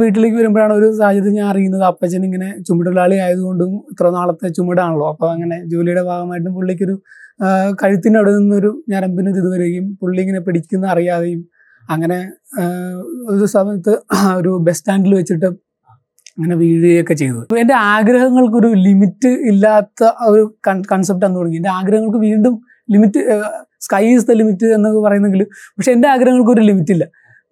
വീട്ടിലേക്ക് വരുമ്പോഴാണ് ഒരു സാഹചര്യം ഞാൻ അറിയുന്നത് അപ്പച്ചൻ ഇങ്ങനെ ചുമട്ടുതൊഴിലാളി ആയതുകൊണ്ടും ഇത്ര നാളത്തെ ചുമടാണല്ലോ. അപ്പോൾ അങ്ങനെ ജോലിയുടെ ഭാഗമായിട്ടും പുള്ളിക്കൊരു കഴുത്തിന്റെ അവിടെ നിന്നൊരു ഞരമ്പിന് ഇത് വരികയും പുള്ളി ഇങ്ങനെ പിടിക്കുന്ന അറിയാതെയും അങ്ങനെ ഒരു സമയത്ത് ഒരു ബസ് സ്റ്റാൻഡിൽ വെച്ചിട്ട് അങ്ങനെ വീഴുകയൊക്കെ ചെയ്തു. അപ്പോൾ എന്റെ ആഗ്രഹങ്ങൾക്കൊരു ലിമിറ്റ് ഇല്ലാത്ത ഒരു കൺസെപ്റ്റ് എന്ന് തുടങ്ങി. എന്റെ ആഗ്രഹങ്ങൾക്ക് വീണ്ടും limit sky is the limit എന്നൊക്കെ പറയുന്നെങ്കിലും പക്ഷെ എന്റെ ആഗ്രഹങ്ങൾക്ക് ഒരു ലിമിറ്റ് ഇല്ല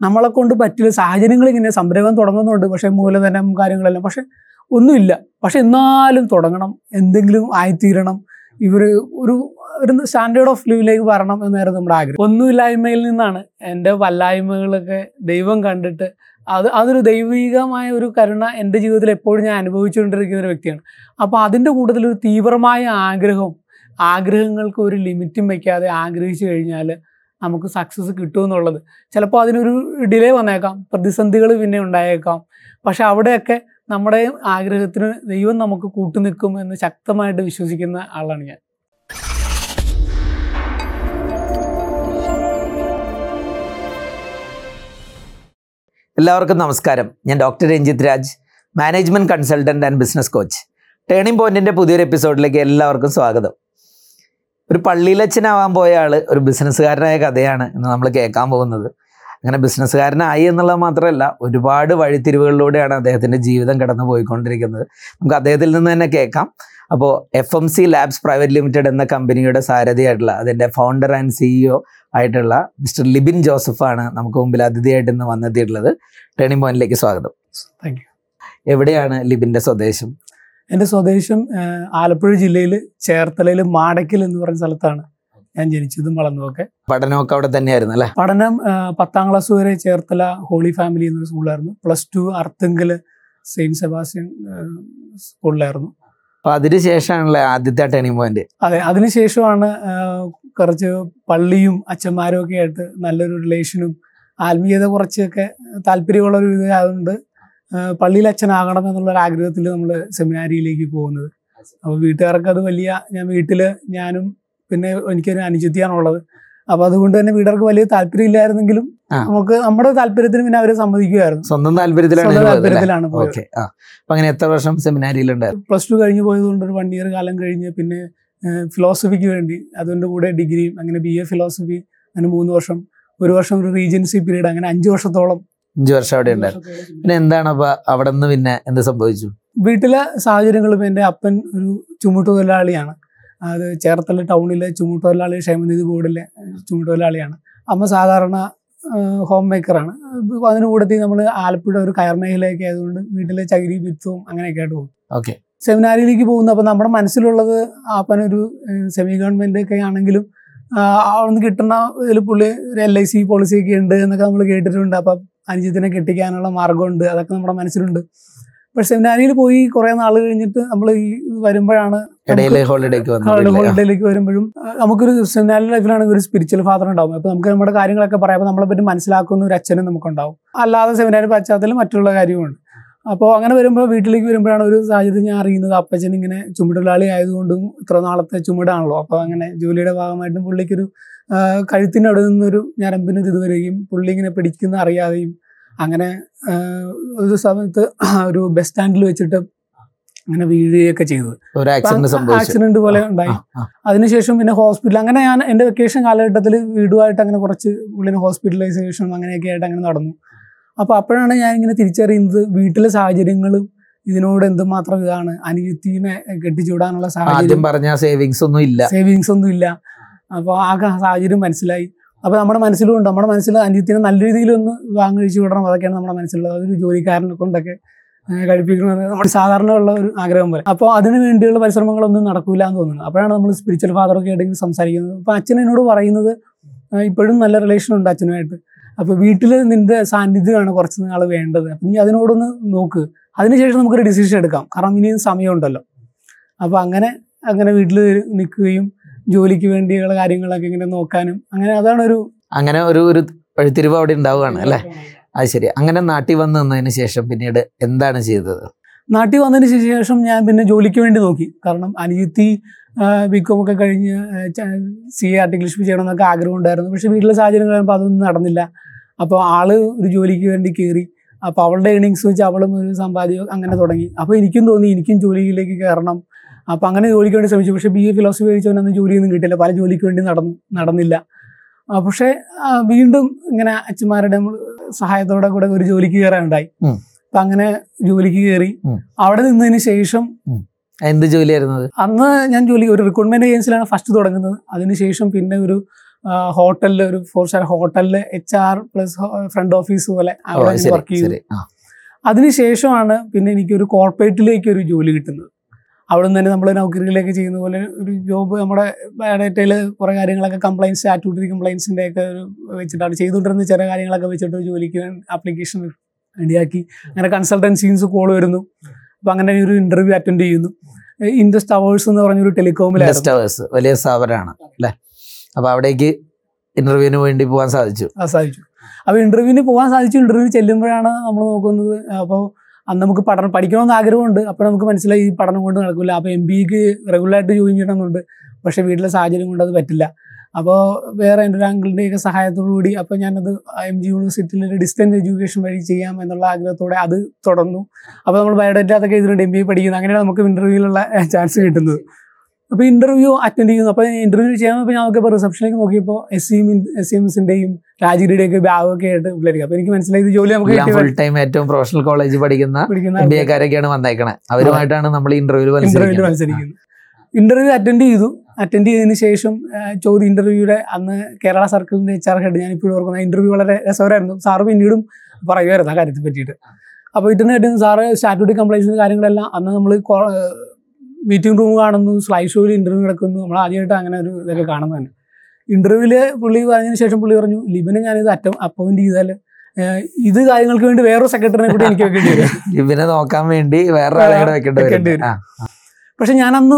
നമ്മളെ കൊണ്ട് പറ്റില്ല സാഹചര്യങ്ങൾ ഇങ്ങനെ സംരംഭം തുടങ്ങുന്നുണ്ട്. പക്ഷേ മൂലധനം കാര്യങ്ങളെല്ലാം. പക്ഷെ ഒന്നുമില്ല. പക്ഷെ എന്നാലും തുടങ്ങണം. എന്തെങ്കിലും ആയിത്തീരണം. ഇവർ ഒരു ഒരു സ്റ്റാൻഡേർഡ് ഓഫ് ലിവിലേക്ക് വരണം എന്നായിരുന്നു നമ്മുടെ ആഗ്രഹം. ഒന്നുമില്ലായ്മയിൽ നിന്നാണ് എന്റെ വല്ലായ്മകളൊക്കെ ദൈവം കണ്ടിട്ട് അത് അതൊരു ദൈവികമായ ഒരു കരുണ എന്റെ ജീവിതത്തിൽ എപ്പോഴും ഞാൻ അനുഭവിച്ചുകൊണ്ടിരിക്കുന്ന ഒരു വ്യക്തിയാണ്. അപ്പോൾ അതിന്റെ കൂട്ടത്തിൽ ഒരു തീവ്രമായ ആഗ്രഹം ആഗ്രഹങ്ങൾക്ക് ഒരു ലിമിറ്റും വയ്ക്കാതെ ആഗ്രഹിച്ചു കഴിഞ്ഞാൽ നമുക്ക് സക്സസ് കിട്ടുമെന്നുള്ളത്. ചിലപ്പോൾ അതിനൊരു ഡിലേ വന്നേക്കാം. പ്രതിസന്ധികൾ പിന്നെ ഉണ്ടായേക്കാം. പക്ഷെ അവിടെയൊക്കെ നമ്മുടെ ആഗ്രഹത്തിന് ദൈവം നമുക്ക് കൂട്ടുനിൽക്കും എന്ന് ശക്തമായിട്ട് വിശ്വസിക്കുന്ന ആളാണ് ഞാൻ. എല്ലാവർക്കും നമസ്കാരം. ഞാൻ doctor Ranjith Raj management consultant and business coach. Turning പോയിന്റിന്റെ പുതിയൊരു എപ്പിസോഡിലേക്ക് എല്ലാവർക്കും സ്വാഗതം. ഒരു പള്ളിയിലച്ഛനാവാൻ പോയ ആൾ ഒരു ബിസിനസ്സുകാരനായ കഥയാണ് ഇന്ന് നമ്മൾ കേൾക്കാൻ പോകുന്നത്. അങ്ങനെ ബിസിനസ്സുകാരനായി എന്നുള്ളത് മാത്രമല്ല ഒരുപാട് വഴിത്തിരിവുകളിലൂടെയാണ് അദ്ദേഹത്തിന്റെ ജീവിതം കടന്നു പോയിക്കൊണ്ടിരിക്കുന്നത് നമുക്ക് അദ്ദേഹത്തിൽ നിന്ന് തന്നെ കേൾക്കാം. അപ്പോൾ F M C labs private limited എന്ന കമ്പനിയുടെ സാരഥിയായിട്ടുള്ള അതിന്റെ ഫൗണ്ടർ ആൻഡ് സിഇഒ ആയിട്ടുള്ള മിസ്റ്റർ ലിബിൻ ജോസഫാണ് നമുക്ക് മുമ്പിൽ അതിഥിയായിട്ട് ഇന്ന് വന്നെത്തിയിട്ടുള്ളത്. ടേണിംഗ് പോയിന്റിലേക്ക് സ്വാഗതം. താങ്ക് യു എവിടെയാണ് ലിബിന്റെ സ്വദേശം? എന്റെ സ്വദേശം ആലപ്പുഴ ജില്ലയിൽ ചേർത്തലയിൽ മാടക്കൽ എന്ന് പറയുന്ന സ്ഥലത്താണ് ഞാൻ ജനിച്ചതും വളർന്നതൊക്കെ. പഠനമൊക്കെ അവിടെ തന്നെയായിരുന്നു അല്ലേ? പഠനം പത്താം ക്ലാസ് വരെ ചേർത്തല ഹോളി ഫാമിലി എന്നൊരു സ്കൂളിലായിരുന്നു. Plus two Arthunkal Saint Sebastian സ്കൂളിലായിരുന്നു. അപ്പൊ അതിന് ശേഷമാണല്ലേ ആദ്യത്തെ ടേണിംഗ് പോയിന്റ് അതെ അതിനുശേഷമാണ് കുറച്ച് പള്ളിയും അച്ഛന്മാരും ഒക്കെ ആയിട്ട് നല്ലൊരു റിലേഷനും ആത്മീയത കുറച്ചൊക്കെ താല്പര്യമുള്ള ഒരു ഇത് ആയതുകൊണ്ട് ആ, പള്ളിയിൽ അച്ഛനാകണം എന്നുള്ള ഒരു ആഗ്രഹത്തിൽ നമ്മൾ സെമിനാരിയിലേക്ക് പോകുന്നത്. അപ്പോൾ വീട്ടുകാർക്ക് അത് വലിയ ഞാൻ വീട്ടിൽ ഞാനും പിന്നെ എനിക്കൊരു അനുചിത്തിയാണുള്ളത് അപ്പൊ അതുകൊണ്ട് തന്നെ വീട്ടുകാർക്ക് വലിയ താല്പര്യം ഇല്ലായിരുന്നെങ്കിലും നമുക്ക് നമ്മുടെ താല്പര്യത്തിന് പിന്നെ അവരെ സമ്മതിക്കുമായിരുന്നു. സ്വന്തം താല്പര്യത്തിലാണ് അങ്ങനെ എത്ര വർഷം സെമിനാരിയിലുണ്ടായിരുന്നു? പ്ലസ് ടു കഴിഞ്ഞ് പോയതുകൊണ്ട് ഒരു വൺ ഇയർ കാലം കഴിഞ്ഞ് പിന്നെ ഫിലോസഫിക്ക് വേണ്ടി അതിന്റെ കൂടെ ഡിഗ്രിയും അങ്ങനെ ബി എ ഫിലോസഫി അങ്ങനെ മൂന്ന് വർഷം ഒരു വർഷം ഒരു റീജൻസി പീരീഡ് അങ്ങനെ അഞ്ച് വർഷത്തോളം അഞ്ചു വർഷം അവിടെ ഉണ്ടായിരുന്നു. പിന്നെ എന്താണ് അപ്പൊ അവിടെ നിന്ന് പിന്നെ എന്ത് സംഭവിച്ചു? വീട്ടിലെ സാഹചര്യങ്ങളും എന്റെ അപ്പൻ ഒരു ചുമട്ടുതൊഴിലാളിയാണ്. അത് ചേർത്തല ടൗണിലെ ചുമട്ടുതൊഴിലാളി ക്ഷേമനിധി ബോർഡിലെ ചുമട്ടുതൊഴിലാളിയാണ്. അമ്മ സാധാരണ ഹോം മേക്കറാണ് അതിന് കൂടത്തിൽ നമ്മൾ ആലപ്പുഴ ഒരു കയർ മേഖലയൊക്കെ ആയതുകൊണ്ട് വീട്ടിലെ ചകിരി വിത്തും അങ്ങനെയൊക്കെ ആയിട്ട് പോകും. ഓക്കെ. സെമിനാരിയിലേക്ക് പോകുന്നു. അപ്പോൾ നമ്മുടെ മനസ്സിലുള്ളത് അപ്പനൊരു സെമി ഗവൺമെന്റ് ഒക്കെ ആണെങ്കിലും അവിടെ നിന്ന് കിട്ടുന്ന ഇതിൽ പുള്ളി ഒരു എൽ ഐ സി പോളിസി ഒക്കെ ഉണ്ട് എന്നൊക്കെ നമ്മൾ കേട്ടിട്ടുണ്ട്. അപ്പം അനുജിത്തിനെ കെട്ടിക്കാനുള്ള മാർഗമുണ്ട് അതൊക്കെ നമ്മുടെ മനസ്സിലുണ്ട്. പക്ഷെ സെമിനാരിയിൽ പോയി കുറെ നാൾ കഴിഞ്ഞിട്ട് നമ്മൾ ഈ വരുമ്പോഴാണ് ഹോളിഡേക്ക് ഹോളിഡേയിലേക്ക് വരുമ്പോഴും നമുക്കൊരു സെമിനാരി ലൈഫിലാണെങ്കിൽ ഒരു സ്പിരിച്വൽ ഫാദർ ഉണ്ടാവും. അപ്പൊ നമുക്ക് നമ്മുടെ കാര്യങ്ങളൊക്കെ പറയാം. നമ്മളെ പറ്റി മനസ്സിലാക്കുന്ന ഒരു അച്ഛനും നമുക്കുണ്ടാവും. അല്ലാതെ സെമിനാരി പശ്ചാത്തലം മറ്റുള്ള കാര്യമുണ്ട് അപ്പോൾ അങ്ങനെ വരുമ്പോൾ വീട്ടിലേക്ക് വരുമ്പോഴാണ് ഒരു സാഹചര്യം ഞാൻ അറിയുന്നത്. അപ്പച്ചൻ ഇങ്ങനെ ചുമട്ടുതൊഴിലാളി ആയതുകൊണ്ടും ഇത്ര നാളത്തെ ചുമടാണല്ലോ. അപ്പോൾ അങ്ങനെ ജോലിയുടെ ഭാഗമായിട്ടും പുള്ളിക്കൊരു കഴുത്തിന്റെ അവിടെ നിന്നൊരു ഞരമ്പിന് ഇത് വരികയും പുള്ളി ഇങ്ങനെ പിടിക്കുന്ന അറിയാതെയും അങ്ങനെ ഒരു സമയത്ത് ഒരു ബസ് സ്റ്റാൻഡിൽ വെച്ചിട്ട് അങ്ങനെ വീഴുകയൊക്കെ ചെയ്തത് ആക്സിഡന്റ് പോലെ ഉണ്ടായി. അതിനുശേഷം പിന്നെ ഹോസ്പിറ്റൽ അങ്ങനെ ഞാൻ എന്റെ വെക്കേഷൻ കാലഘട്ടത്തിൽ വീടുമായിട്ട് അങ്ങനെ കുറച്ച് പുള്ളിനെ ഹോസ്പിറ്റലൈസേഷൻ അങ്ങനെയൊക്കെ ആയിട്ട് അങ്ങനെ നടന്നു. അപ്പോൾ അപ്പോഴാണ് ഞാൻ ഇങ്ങനെ തിരിച്ചറിയുന്നത് വീട്ടിലെ സാഹചര്യങ്ങളും ഇതിനോട് എന്തുമാത്രം ഇതാണ് അനിയത്തിനെ കെട്ടിച്ചൂടാനുള്ള സാഹചര്യം. പറഞ്ഞ സേവിങ്സ് ഒന്നും ഇല്ല. സേവിങ്സ് ഒന്നും ഇല്ല. അപ്പോൾ ആ സാഹചര്യം മനസ്സിലായി. അപ്പോൾ നമ്മുടെ മനസ്സിലുണ്ട്. നമ്മുടെ മനസ്സിൽ അനിയത്തിനെ നല്ല രീതിയിലൊന്ന് വാങ്ങിച്ചു കഴിച്ചു വിടണം. അതൊക്കെയാണ് നമ്മുടെ മനസ്സിലുള്ളത്. അതൊരു ജോലിക്കാരനെ കൊണ്ടൊക്കെ കഴിപ്പിക്കണമെന്ന് നമ്മുടെ സാധാരണ ഉള്ള ഒരു ആഗ്രഹം പോലെ. അപ്പോൾ അതിന് വേണ്ടിയുള്ള പരിശ്രമങ്ങളൊന്നും നടക്കൂല എന്ന് തോന്നുന്നു. അപ്പോഴാണ് നമ്മൾ സ്പിരിച്വൽ ഫാദറൊക്കെ ആയിട്ട് സംസാരിക്കുന്നത്. അപ്പോൾ അച്ഛൻ എന്നോട് പറയുന്നത് ഇപ്പോഴും നല്ല റിലേഷൻ ഉണ്ട് അച്ഛനുമായിട്ട്. അപ്പോൾ വീട്ടിൽ നിന്റെ സാന്നിധ്യമാണ് കുറച്ച് നാൾ വേണ്ടത്. അപ്പം നീ അതിനോടൊന്ന് നോക്ക്. അതിനുശേഷം നമുക്കൊരു ഡിസിഷൻ എടുക്കാം. കാരണം ഇനിയും സമയമുണ്ടല്ലോ. അപ്പോൾ അങ്ങനെ അങ്ങനെ വീട്ടിൽ നിൽക്കുകയും ജോലിക്ക് വേണ്ടിയുള്ള കാര്യങ്ങളൊക്കെ ഇങ്ങനെ നോക്കാനും അങ്ങനെ അതാണ് ഒരു അങ്ങനെ ഒരു ഒരു വഴിത്തിരിവ് അവിടെ ഉണ്ടാവുകയാണ് അല്ലേ? അത് ശരി. അങ്ങനെ നാട്ടിൽ വന്നു നിന്നതിന് ശേഷം പിന്നീട് എന്താണ് ചെയ്തത്? നാട്ടിൽ വന്നതിന് ശേഷം ഞാൻ പിന്നെ ജോലിക്ക് വേണ്ടി നോക്കി. കാരണം അനിയത്തി ബികോം ഒക്കെ കഴിഞ്ഞ് സി എ ആർട്ടിക്കിൾഷിപ്പ് ചെയ്യണം എന്നൊക്കെ ആഗ്രഹം ഉണ്ടായിരുന്നു പക്ഷെ വീട്ടിലെ സാഹചര്യങ്ങൾ കഴിയുമ്പോൾ അതൊന്നും നടന്നില്ല. അപ്പോൾ ആൾ ഒരു ജോലിക്ക് വേണ്ടി കയറി അപ്പോൾ അവളുടെ ഏണിങ്സ് വെച്ച് അവളും ഒരു സമ്പാദ്യം അങ്ങനെ തുടങ്ങി. അപ്പോൾ എനിക്കും തോന്നി എനിക്കും ജോലിയിലേക്ക് കയറണം. അപ്പോൾ അങ്ങനെ ജോലിക്ക് വേണ്ടി ശ്രമിച്ചു. പക്ഷേ ബി എ ഫിലോസഫി കഴിച്ചവനൊന്നും ജോലിയൊന്നും കിട്ടില്ല പല ജോലിക്ക് വേണ്ടി നടന്നു നടന്നില്ല. പക്ഷേ വീണ്ടും ഇങ്ങനെ അച്ഛന്മാരുടെ സഹായത്തോടെ കൂടെ ഒരു ജോലിക്ക് കയറാനുണ്ടായി. അപ്പം അങ്ങനെ ജോലിക്ക് കയറി. അവിടെ നിന്നതിന് ശേഷം എന്ത് ജോലിയായിരുന്നു അത്? അന്ന് ഞാൻ ജോലി ഒരു റിക്രൂട്ട്മെന്റ് ഏജൻസിയിലാണ് ഫസ്റ്റ് തുടങ്ങുന്നത്. അതിനുശേഷം പിന്നെ ഒരു ഹോട്ടലിൽ ഒരു ഫോർ സ്റ്റാർ ഹോട്ടലിൽ H R plus front office പോലെ അവിടെ വർക്ക് ചെയ്തു. അതിനുശേഷമാണ് പിന്നെ എനിക്കൊരു കോർപ്പറേറ്റിലേക്ക് ഒരു ജോലി കിട്ടുന്നത്. അവിടെ നിന്ന് തന്നെ നമ്മൾ നൗക്കറിയിലേക്ക് ചെയ്യുന്ന പോലെ ഒരു ജോബ് നമ്മുടെ ബയോഡേറ്റയിൽ കുറേ കാര്യങ്ങളൊക്കെ കംപ്ലൈൻസ് ആറ്റിറ്റ്യൂഡ് കംപ്ലൈൻസിന്റെ ഒക്കെ ഒരു വെച്ചിട്ടാണ് ചെയ്തുകൊണ്ടിരുന്ന ചില കാര്യങ്ങളൊക്കെ വെച്ചിട്ട് ഒരു ജോലിക്ക് ആപ്ലിക്കേഷൻ റെഡിയാക്കി അങ്ങനെ കൺസൾട്ടൻസീസ് കോൾ വരുന്നു. അപ്പം അങ്ങനെ ഒരു ഇന്റർവ്യൂ അറ്റൻഡ് ചെയ്യുന്നു. ഇൻഡസ് ടവേഴ്സ് എന്ന് പറഞ്ഞൊരു ടെലികോമിൽ വലിയ സ്ഥാപനമാണ് അല്ലേ? അപ്പൊ അവിടേക്ക് ഇന്റർവ്യൂവിന് വേണ്ടി പോകാൻ സാധിച്ചു. ആ സാധിച്ചു. അപ്പോൾ ഇന്റർവ്യൂവിന് പോകാൻ സാധിച്ചു ഇന്റർവ്യൂ ചെല്ലുമ്പോഴാണ് നമ്മൾ നോക്കുന്നത്. അപ്പോൾ അന്ന് നമുക്ക് പഠനം പഠിക്കണമെന്ന് ആഗ്രഹമുണ്ട്. അപ്പോൾ നമുക്ക് മനസ്സിലായി ഈ പഠനം കൊണ്ട് നടക്കില്ല. അപ്പോൾ എം ബിക്ക് റെഗുലറായിട്ട് ജോയിൻ ചെയ്യണമെന്നുണ്ട്. പക്ഷേ വീട്ടിലെ സാഹചര്യം കൊണ്ട് അത് പറ്റില്ല. അപ്പോൾ വേറെ എന്റെ ഒരു അങ്കിളിന്റെയൊക്കെ സഹായത്തോടു കൂടി അപ്പോൾ ഞാനത് എം ജി യൂണിവേഴ്സിറ്റിയിൽ ഒരു ഡിസ്റ്റൻസ് എഡ്യൂക്കേഷൻ വഴി ചെയ്യാം എന്നുള്ള ആഗ്രഹത്തോടെ അത് തുടർന്നു. അപ്പോൾ നമ്മൾ ബയോഡേറ്റ അതൊക്കെ ഇതിനുണ്ട് എം ബി എ പഠിക്കുന്നത്. അങ്ങനെയാണ് നമുക്ക് ഇന്റർവ്യൂവിലുള്ള ചാൻസ് കിട്ടുന്നത്. അപ്പോൾ ഇന്റർവ്യൂ അറ്റൻഡ് ചെയ്യുന്നു. അപ്പോൾ ഇന്റർവ്യൂ ചെയ്യാൻ ഇപ്പോൾ ഞാൻ നോക്കിയപ്പോൾ റിസപ്ഷനിലേക്ക് നോക്കിയപ്പോൾ എസ് സി എസ് സി എംസിന്റെയും രാജഗിരിയുടെ ഒക്കെ ബാഗൊക്കെ ആയിട്ട് പിള്ളേർക്ക്. അപ്പോൾ എനിക്ക് മനസ്സിലായി ഇത് ജോലി നമുക്ക് ഫുൾ ടൈം ഏറ്റവും പ്രൊഫഷണൽ കോളേജ് പഠിക്കുന്ന എക്കാരൊക്കെയാണ് വന്നേക്കണേ. അവരുമായിട്ടാണ് നമ്മൾ ഇന്റർവ്യൂവിൽ മത്സരിക്കുന്നത്. മത്സരിക്കുന്നു. ഇന്റർവ്യൂ അറ്റൻഡ് ചെയ്തു. അറ്റൻഡ് ചെയ്തതിന് ശേഷം ചോദ്യ ഇന്റർവ്യൂയുടെ അന്ന് കേരള സർക്കിളിന്റെ എച്ച് ആർ ഹെഡ് ഞാൻ ഇപ്പോഴും ഓർക്കുന്ന ഇന്റർവ്യൂ വളരെ രസകരമായിരുന്നു. സാറ് പിന്നീടും പറയുമായിരുന്നു ആ കാര്യത്തെ പറ്റിയിട്ട്. അപ്പോൾ വേണ്ടി സാറ് സ്റ്റാറ്റ്യൂട്ടി കംപ്ലൈൻസിന്റെ കാര്യങ്ങളെല്ലാം അന്ന് നമ്മൾ മീറ്റിംഗ് റൂം കാണുന്നു സ്ലൈഡ് ഷോയിൽ ഇന്റർവ്യൂ നടക്കുന്നു. നമ്മൾ ആദ്യമായിട്ട് അങ്ങനെ ഒരു ഇതൊക്കെ കാണുന്നത് തന്നെ ഇന്റർവ്യൂവിൽ പുള്ളി പറഞ്ഞതിന് ശേഷം പുള്ളി പറഞ്ഞു ലിബിനെ ഞാനിത് അറ്റം അപ്പോയിന്റ് ചെയ്താൽ ഇത് കാര്യങ്ങൾക്ക് വേണ്ടി വേറൊരു സെക്രട്ടറിനെ കൂടി എനിക്ക് വെക്കേണ്ടി വരും. ലിബിനെ നോക്കാൻ വേണ്ടി കൂടെ വെക്കേണ്ടി വരും. പക്ഷെ ഞാനന്ന്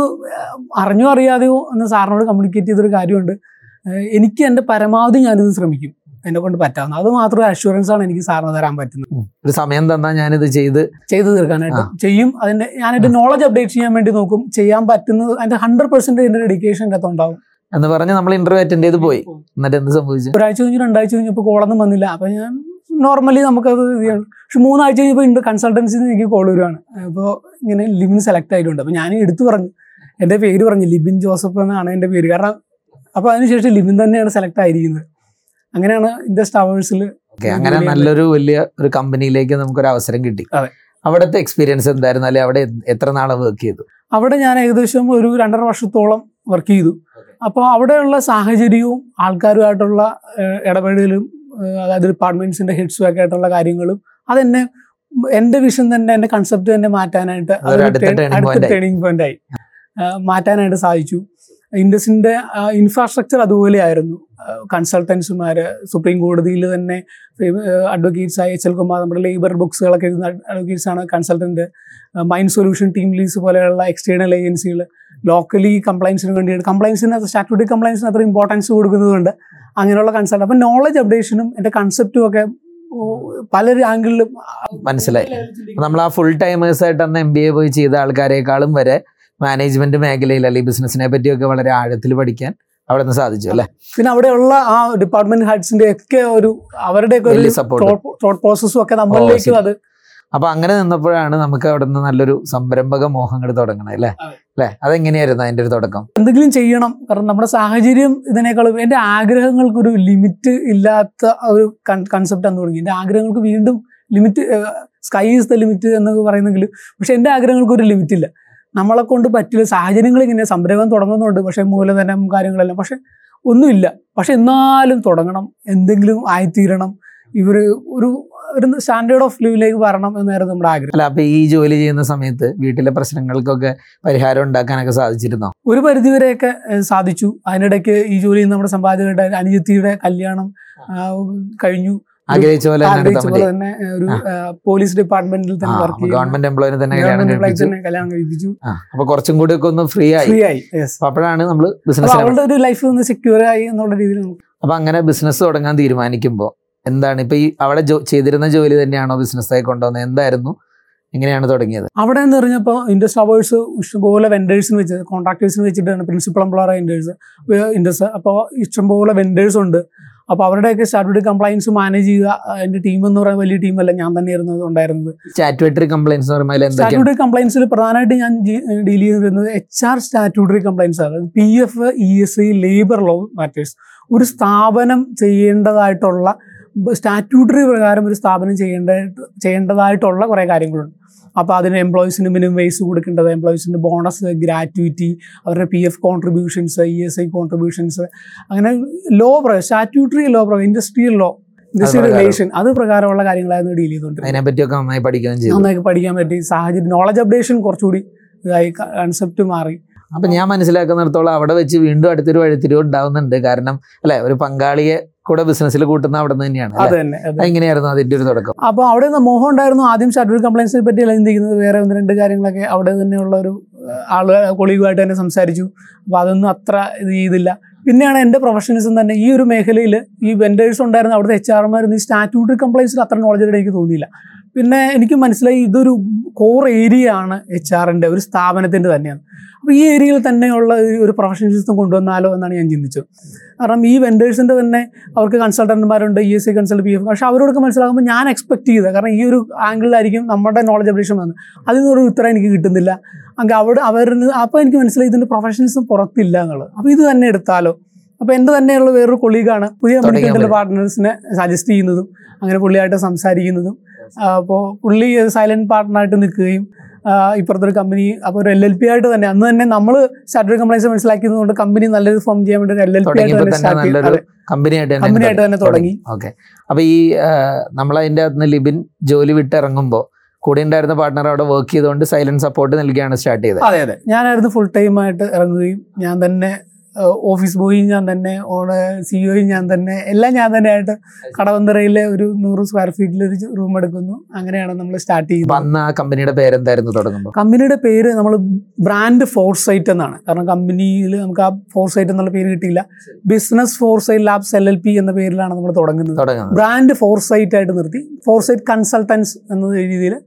അറിഞ്ഞോ അറിയാതെയോ അന്ന് സാറിനോട് കമ്മ്യൂണിക്കേറ്റ് ചെയ്തൊരു കാര്യമുണ്ട്. എനിക്ക് എന്റെ പരമാവധി ഞാനിത് ശ്രമിക്കും. എന്നെ കൊണ്ട് പറ്റാവുന്ന. അത് മാത്രം അഷുറൻസ് ആണ് എനിക്ക് സാറിന് തരാൻ പറ്റുന്നത്. ഒരു സമയം തന്നാൽ ഞാനിത് ചെയ്ത് ചെയ്തു തീർക്കാനായിട്ട് ചെയ്യും. അതിന്റെ ഞാൻ എന്റെ നോളജ് അപ്ഡേറ്റ് ചെയ്യാൻ വേണ്ടി നോക്കും. ചെയ്യാൻ പറ്റുന്നത് അതിന്റെ ഹൺഡ്രഡ് പെർസെന്റ് എന്റെ ഡെഡിക്കേഷൻ എന്റെ അകത്തുണ്ടാവും എന്ന് പറഞ്ഞ് നമ്മൾ ഇന്റർവ്യൂ അറ്റൻഡ് ചെയ്ത് പോയി. എന്നിട്ട് എന്ത് സംഭവിച്ചു? ഒരാഴ്ച കഴിഞ്ഞ് രണ്ടാഴ്ച കഴിഞ്ഞപ്പോൾ കോളൊന്നും വന്നില്ല. അപ്പം ഞാൻ നോർമലി നമുക്കത് പക്ഷെ മൂന്നാഴ്ച കഴിഞ്ഞപ്പോൾ ഇണ്ട് കൺസൾട്ടൻസിൽ നിന്ന് എനിക്ക് കോൾ വരുവാണ്. അപ്പോൾ ഇങ്ങനെ ലിബിൻ സെലക്ട് ആയിട്ടുണ്ട്. അപ്പോൾ ഞാൻ എടുത്തു പറഞ്ഞു. എന്റെ പേര് പറഞ്ഞു. ലിബിൻ ജോസഫ് എന്നാണ് എന്റെ പേര്. കാരണം അപ്പോൾ അതിനുശേഷം ലിബിൻ തന്നെയാണ് സെലക്ട് ആയിരിക്കുന്നത്. അങ്ങനെയാണ് ഇൻഡസ്റ്റ് അവേഴ്സിൽ ഓക്കെ അങ്ങനെ നല്ലൊരു വലിയ ഒരു കമ്പനിയിലേക്ക് നമുക്കൊരു അവസരം കിട്ടി. അതെ. അവിടുത്തെ എക്സ്പീരിയൻസ് എന്തായിരുന്നു? അല്ലെ അവിടെ എത്ര നാളെ വർക്ക് ചെയ്തു? അവിടെ ഞാൻ ഏകദേശം ഒരു രണ്ടര വർഷത്തോളം വർക്ക് ചെയ്തു. അപ്പോൾ അവിടെയുള്ള സാഹചര്യവും ആൾക്കാരുമായിട്ടുള്ള ഇടപെടലും അതായത് ഡിപ്പാർട്ട്മെന്റ്സിന്റെ ഹെഡ്സും ഒക്കെ ആയിട്ടുള്ള കാര്യങ്ങളും അതെന്നെ എന്റെ വിഷൻ തന്നെ എന്റെ കൺസെപ്റ്റ് തന്നെ മാറ്റാനായിട്ട് അടുത്ത. ടേണിംഗ് പോയിന്റ് ആയി. മാറ്റാനായിട്ട് സാധിച്ചു. ഇൻഡസിന്റെ ഇൻഫ്രാസ്ട്രക്ചർ അതുപോലെ ആയിരുന്നു കൺസൾട്ടൻസുമാർ സുപ്രീം കോടതിയിൽ തന്നെ അഡ്വക്കേറ്റ്സ് ആയി എച്ച് എൽ കുമാർ നമ്മുടെ ലേബർ ബുക്സുകളൊക്കെ എഴുതുന്ന അഡ്വക്കേറ്റ്സ് ആണ് consultant mind solution team lease പോലെയുള്ള എക്സ്റ്റേണൽ ഏജൻസികൾ ലോക്കലി കംപ്ലൈൻസിന് വേണ്ടിയിട്ട്. കംപ്ലൈൻസിന് സ്റ്റാറ്റ്യൂട്ടറി കംപ്ലൈൻസിന് അത്ര ഇമ്പോർട്ടൻസ് കൊടുക്കുന്നതുകൊണ്ട് അങ്ങനെയുള്ള കൺസൾട്ട് അപ്പം നോളജ് അപ്ഡേഷനും എന്റെ കൺസെപ്റ്റും ഒക്കെ പല ആംഗിളിലും മനസ്സിലായി. നമ്മൾ ആ ഫുൾ ടൈമേഴ്സ് ആയിട്ട് അന്ന് എം ബി എ പോയി ചെയ്ത ആൾക്കാരെക്കാളും വരെ മാനേജ്മെന്റ് മേഖലയിൽ അല്ലെങ്കിൽ ബിസിനസിനെ പറ്റിയൊക്കെ വളരെ ആഴത്തിൽ പഠിക്കാൻ അവിടെ നിന്ന് സാധിച്ചു അല്ലേ? പിന്നെ അവിടെയുള്ള ആ ഡിപ്പാർട്ട്മെന്റ് ഹെഡ്സിന്റെ ഒക്കെ ഒരു അവരുടെയൊക്കെ ഒരു വലിയ തോട്ട് പ്രോസസ്സും ഒക്കെ നമ്മളിലേക്കും അത് അപ്പൊ അങ്ങനെ നിന്നപ്പോഴാണ് നമുക്ക് അവിടെ നിന്ന് നല്ലൊരു സംരംഭക മോഹങ്ങൾ തുടങ്ങണത് അല്ലേ. അല്ലെ? അതെങ്ങനെയായിരുന്നു അതിന്റെ ഒരു തുടക്കം? എന്തെങ്കിലും ചെയ്യണം. കാരണം നമ്മുടെ സാഹചര്യം ഇതിനേക്കാളും എന്റെ ആഗ്രഹങ്ങൾക്കൊരു ലിമിറ്റ് ഇല്ലാത്ത ഒരു കൺസെപ്റ്റ് ആണ് തുടങ്ങി. എന്റെ ആഗ്രഹങ്ങൾക്ക് വീണ്ടും limit sky is the limit എന്നൊക്കെ പറയുന്നെങ്കിൽ പക്ഷെ എന്റെ ആഗ്രഹങ്ങൾക്ക് ഒരു ലിമിറ്റ് ഇല്ല. നമ്മളെ കൊണ്ട് പറ്റില്ല. സാഹചര്യങ്ങൾ ഇങ്ങനെ സംരംഭം തുടങ്ങുന്നുണ്ട്. പക്ഷെ മൂലധനം കാര്യങ്ങളെല്ലാം പക്ഷെ ഒന്നുമില്ല. പക്ഷെ എന്നാലും തുടങ്ങണം. എന്തെങ്കിലും ആയിത്തീരണം. ഇവർ ഒരു ഒരു സ്റ്റാൻഡേർഡ് ഓഫ് ലിവിലേക്ക് വരണം എന്നായിരുന്നു നമ്മുടെ ആഗ്രഹം. അല്ല അപ്പൊ ഈ ജോലി ചെയ്യുന്ന സമയത്ത് വീട്ടിലെ പ്രശ്നങ്ങൾക്കൊക്കെ പരിഹാരം ഉണ്ടാക്കാനൊക്കെ സാധിച്ചിരുന്നോ? ഒരു പരിധിവരെയൊക്കെ സാധിച്ചു. അതിനിടയ്ക്ക് ഈ ജോലിയിൽ നമ്മുടെ സമ്പാദ്യമായിട്ട് അനുജത്തിയുടെ കല്യാണം കഴിഞ്ഞു. ആഗ്രഹിച്ച പോലെ തന്നെ ഒരു പോലീസ് ഡിപ്പാർട്ട്മെന്റിൽ തന്നെ വർക്ക് ഗവൺമെന്റ് എംപ്ലോയിനെ തന്നെ കല്യാണം കഴിപ്പിച്ചു. അപ്പൊ കുറച്ചും കൂടി ഒക്കെ ഒന്ന് ഫ്രീ ആയി. ഫ്രീ ആയി അപ്പോഴാണ് നമ്മൾ ബിസിനസ് അവളുടെ ഒരു ലൈഫ് ഒന്ന് സെക്യൂർ ആയി എന്നുള്ള രീതിയിൽ അപ്പൊ അങ്ങനെ ബിസിനസ് തുടങ്ങാൻ തീരുമാനിക്കുമ്പോൾ എന്താണ്? ഇപ്പൊ ഈ അവിടെ ജോ- ചെയ്തിരുന്ന ജോലി തന്നെയാണോ ബിസിനസ്സായി കൊണ്ടുവന്നത്? എന്തായിരുന്നു? എങ്ങനെയാണ് തുടങ്ങിയത്? അവിടെ എന്ന് പറഞ്ഞപ്പോൾ ഇൻഡസ് ടവേഴ്സ് ഇഷ്ടംപോലെ വെൻഡേഴ്സിന് വെച്ച് കോൺട്രാക്ടേഴ്സിന് വെച്ചിട്ടാണ് പ്രിൻസിപ്പൽ എംപ്ലോയർ ഇൻഡേഴ്സ് ഇൻഡസ് അപ്പോൾ ഇഷ്ടംപോലെ വെൻഡേഴ്സ് ഉണ്ട്. അപ്പോൾ അവരുടെയൊക്കെ സ്റ്റാറ്റ്യൂട്ടറി കംപ്ലയൻസ് മാനേജ് ചെയ്യുക എന്റെ എന്റെ ടീം എന്ന് പറയുന്നത് വലിയ ടീം അല്ല ഞാൻ തന്നെ ഇരുന്നത് ഉണ്ടായിരുന്നത് സ്റ്റാറ്റ്യൂട്ടറി കംപ്ലൈൻസ് സ്റ്റാറ്റ്യൂട്ടറി കംപ്ലൈൻസിൽ പ്രധാനമായിട്ട് ഞാൻ ഡീൽ ചെയ്തിരുന്നത് എച്ച് ആർ സ്റ്റാറ്റ്യൂട്ടറി കംപ്ലൈൻസ് ആണ്. P F E S I labour law matters ഒരു സ്ഥാപനം ചെയ്യേണ്ടതായിട്ടുള്ള സ്റ്റാറ്റ്യൂട്ടറി പ്രകാരം ഒരു സ്ഥാപനം ചെയ്യേണ്ട ചെയ്യേണ്ടതായിട്ടുള്ള കുറേ കാര്യങ്ങളുണ്ട്. അപ്പോൾ അതിന് എംപ്ലോയീസിന് മിനിമം വേസ് കൊടുക്കേണ്ടത് എംപ്ലോയീസിന് ബോണസ് ഗ്രാറ്റുവിറ്റി അവരുടെ P F contributions E S I contributions അങ്ങനെ law statutory law industrial law. Relation അത് പ്രകാരമുള്ള കാര്യങ്ങളായിരുന്നു ഡീൽ ചെയ്തുകൊണ്ടിരുന്നത്. അതിനെ പറ്റിയൊക്കെ നന്നായി പഠിക്കുകയും ചെയ്തു. നന്നായി പഠിക്കാൻ പറ്റി. സാഹചര്യം നോളജ് അപ്ഡേഷൻ കുറച്ചുകൂടി ഇതായി കൺസെപ്റ്റ് മാറി. അപ്പൊ ഞാൻ മനസ്സിലാക്കുന്നിടത്തോളം അവിടെ വെച്ച് വീണ്ടും അടുത്തൊരു വഴിത്തിരിവ് ഉണ്ടാവുന്നുണ്ട്. കാരണം അല്ലെ ഒരു പങ്കാളിയെ കൂടെ ബിസിനസ്സിൽ കൂട്ടുന്ന അവിടെ നിന്ന് തന്നെയാണ് എങ്ങനെയായിരുന്നു അതിന്റെ ഒരു തുടക്കം? അപ്പോൾ അവിടെ നിന്ന് മോഹം ഉണ്ടായിരുന്നു. ആദ്യം ഷഡ്യൂൾ കംപ്ലൈൻസിനെ പറ്റി അല്ല ചിന്തിക്കുന്നത് വേറെ ഒന്ന് രണ്ട് കാര്യങ്ങളൊക്കെ അവിടെ തന്നെയുള്ള ഒരു ആൾ കൊളീഗുമായിട്ട് തന്നെ സംസാരിച്ചു. അപ്പോൾ അതൊന്നും അത്ര ഇത് ചെയ്തില്ല. പിന്നെയാണ് എന്റെ പ്രൊഫഷണലിസം തന്നെ. ഈ ഒരു മേഖലയിൽ ഈ വെൻഡേഴ്സ് ഉണ്ടായിരുന്ന അവിടുത്തെ എച്ച് ആർമാരും ഈ സ്റ്റാറ്റ്യൂട്ടറി കംപ്ലൈൻസിൽ അത്ര നോളജ് എനിക്ക് തോന്നിയില്ല. പിന്നെ എനിക്ക് മനസ്സിലായി ഇതൊരു കോർ ഏരിയ ആണ് എച്ച് ആറിന്റെ ഒരു സ്ഥാപനത്തിന്റെ തന്നെയാണ്. അപ്പോൾ ഈ ഏരിയയിൽ തന്നെയുള്ള ഒരു- പ്രൊഫഷണലിസം കൊണ്ടുവന്നാലോ എന്നാണ് ഞാൻ ചിന്തിച്ചത്. കാരണം ഈ വെൻഡേഴ്സിന്റെ തന്നെ അവർക്ക് കൺസൾട്ടന്റുമാരുണ്ട് E S C consult P F പക്ഷേ അവരോടൊക്കെ മനസ്സിലാകുമ്പോൾ ഞാൻ എക്സ്പെക്ട് ചെയ്തത്. കാരണം ഈ ഒരു ആംഗിളിലായിരിക്കും നമ്മുടെ നോളജ് അപ്ഡേഷൻ വന്നത്. അതിൽ നിന്നൊരു ഉത്തരം എനിക്ക് കിട്ടുന്നില്ല. അങ്ങനെ അവിടെ അവരിൽ നിന്ന് അപ്പോൾ എനിക്ക് മനസ്സിലായി ഇതിന്റെ പ്രൊഫഷണലിസം പുറത്തില്ല എന്നുള്ളത്. അപ്പോൾ ഇത് തന്നെ എടുത്താലോ? അപ്പോൾ എന്റെ തന്നെയുള്ള വേറൊരു കൊളീഗാണ് പുതിയ പാർട്ട്നേഴ്സിനെ സജസ്റ്റ് ചെയ്യുന്നതും അങ്ങനെ പുള്ളിയായിട്ട് സംസാരിക്കുന്നതും അപ്പോൾ പുള്ളി സൈലന്റ് പാർട്ട്ണറായിട്ട് നിൽക്കുകയും ഇപ്പുറത്തൊരു കമ്പനി അപ്പോൾ ഒരു എൽ എൽ പി ആയിട്ട് തന്നെ. അന്ന് തന്നെ നമ്മൾ സ്റ്റാർട്ടർ കംപ്ലൈൻസ് മനസ്സിലാക്കിയത് കൊണ്ട് കമ്പനി നല്ലൊരു ഫോം ചെയ്യാൻ വേണ്ടി എൽ എൽ പി ആയിട്ട് തന്നെ കമ്പനിയായിട്ട് തന്നെ തുടങ്ങി. ഓക്കെ അപ്പൊ ഈ നമ്മൾ അതിന്റെ അകത്ത് ലിബിൻ ജോലി വിട്ടിറങ്ങുമ്പോൾ കൂടെ ഉണ്ടായിരുന്ന പാർട്ട്ണർ അവിടെ വർക്ക് ചെയ്തുകൊണ്ട് സൈലന്റ് സപ്പോർട്ട് നൽകിയാണ് സ്റ്റാർട്ട് ചെയ്തത്. അതെ അതെ. ഞാനായിരുന്നു ഫുൾ ടൈം ആയിട്ട് ഇറങ്ങുകയും ഞാൻ തന്നെ ഓഫീസ് ബോയും ഞാൻ തന്നെ ഓണ് സിഇഒയും ഞാൻ തന്നെ എല്ലാം ഞാൻ തന്നെ ആയിട്ട് കടവന്തറയിലെ ഒരു നൂറ് സ്ക്വയർ ഫീറ്റിൽ ഒരു റൂം എടുക്കുന്നു. അങ്ങനെയാണ് നമ്മൾ സ്റ്റാർട്ട് ചെയ്യുന്നത്. അന്ന് ആ കമ്പനിയുടെ പേരെന്തായിരുന്നു തുടങ്ങുമ്പോൾ കമ്പനിയുടെ പേര് നമ്മൾ ബ്രാൻഡ് ഫോർസൈറ്റ് എന്നാണ്. കാരണം കമ്പനിയിൽ നമുക്ക് ആ ഫോർസൈറ്റ് എന്നുള്ള പേര് കിട്ടിയില്ല. Business foresight labs L L P എന്ന പേരിലാണ് നമ്മൾ തുടങ്ങുന്നത്. തുടങ്ങുന്നത്. ബ്രാൻഡ് ഫോർസൈറ്റ് ആയിട്ട് നിർത്തി. ഫോർസൈറ്റ് കൺസൾട്ടൻസ് എന്ന രീതിയിൽ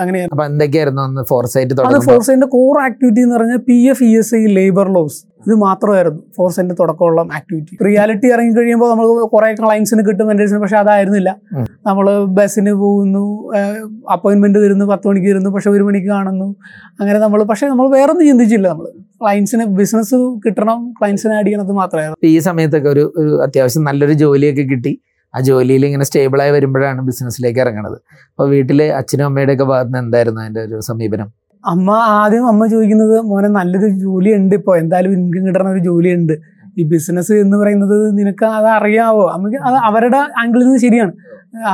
അങ്ങനെയാണ്. അപ്പൊ എന്തൊക്കെയായിരുന്നു അന്ന് ഫോർസൈറ്റ് അത് ഫോർസൈറ്റിന്റെ കോർ ആക്ടിവിറ്റി എന്ന് പറഞ്ഞാൽ P F E S I labour laws ഇത് മാത്രമായിരുന്നു ഫോർസൈറ്റിന്റെ തുടക്കമുള്ള ആക്ടിവിറ്റി റിയാലിറ്റി ഇറങ്ങി കഴിയുമ്പോൾ നമ്മൾ കുറെ ക്ലയൻസിന് കിട്ടും വെൻഡേഴ്സിന് പക്ഷെ അതായിരുന്നില്ല. നമ്മൾ ബസ്സിന് പോകുന്നു അപ്പോയിന്റ്മെന്റ് തരുന്നു പത്ത് മണിക്ക് തരുന്നു പക്ഷെ ഒരു മണിക്ക് കാണുന്നു. അങ്ങനെ നമ്മൾ പക്ഷെ നമ്മൾ വേറെ ഒന്നും ചിന്തിച്ചില്ല നമ്മൾ ക്ലയൻസിന് ബിസിനസ് കിട്ടണം ക്ലയൻസിനെ ആഡ് ചെയ്യണത് മാത്രമായിരുന്നു. ഈ സമയത്തൊക്കെ ഒരു അത്യാവശ്യം നല്ലൊരു ജോലിയൊക്കെ കിട്ടി. ആ ജോലിയിൽ ഇങ്ങനെ സ്റ്റേബിളായി വരുമ്പോഴാണ് ബിസിനസ്സിലേക്ക് ഇറങ്ങണത്. അപ്പോൾ വീട്ടിൽ അച്ഛനും അമ്മയുടെ ഒക്കെ ഭാഗത്ത് നിന്ന് എന്തായിരുന്നു അതിന്റെ ഒരു സമീപനം? അമ്മ ആദ്യം അമ്മ ചോദിക്കുന്നത് മോനെ നല്ലൊരു ജോലി ഉണ്ട് ഇപ്പോൾ എന്തായാലും ഇൻകം കിട്ടണ ഒരു ജോലി ഉണ്ട് ഈ ബിസിനസ് എന്ന് പറയുന്നത് നിനക്ക് അത് അറിയാവോ? അമ്മയ്ക്ക് അത് അവരുടെ ആംഗിളിൽ നിന്ന് ശരിയാണ്.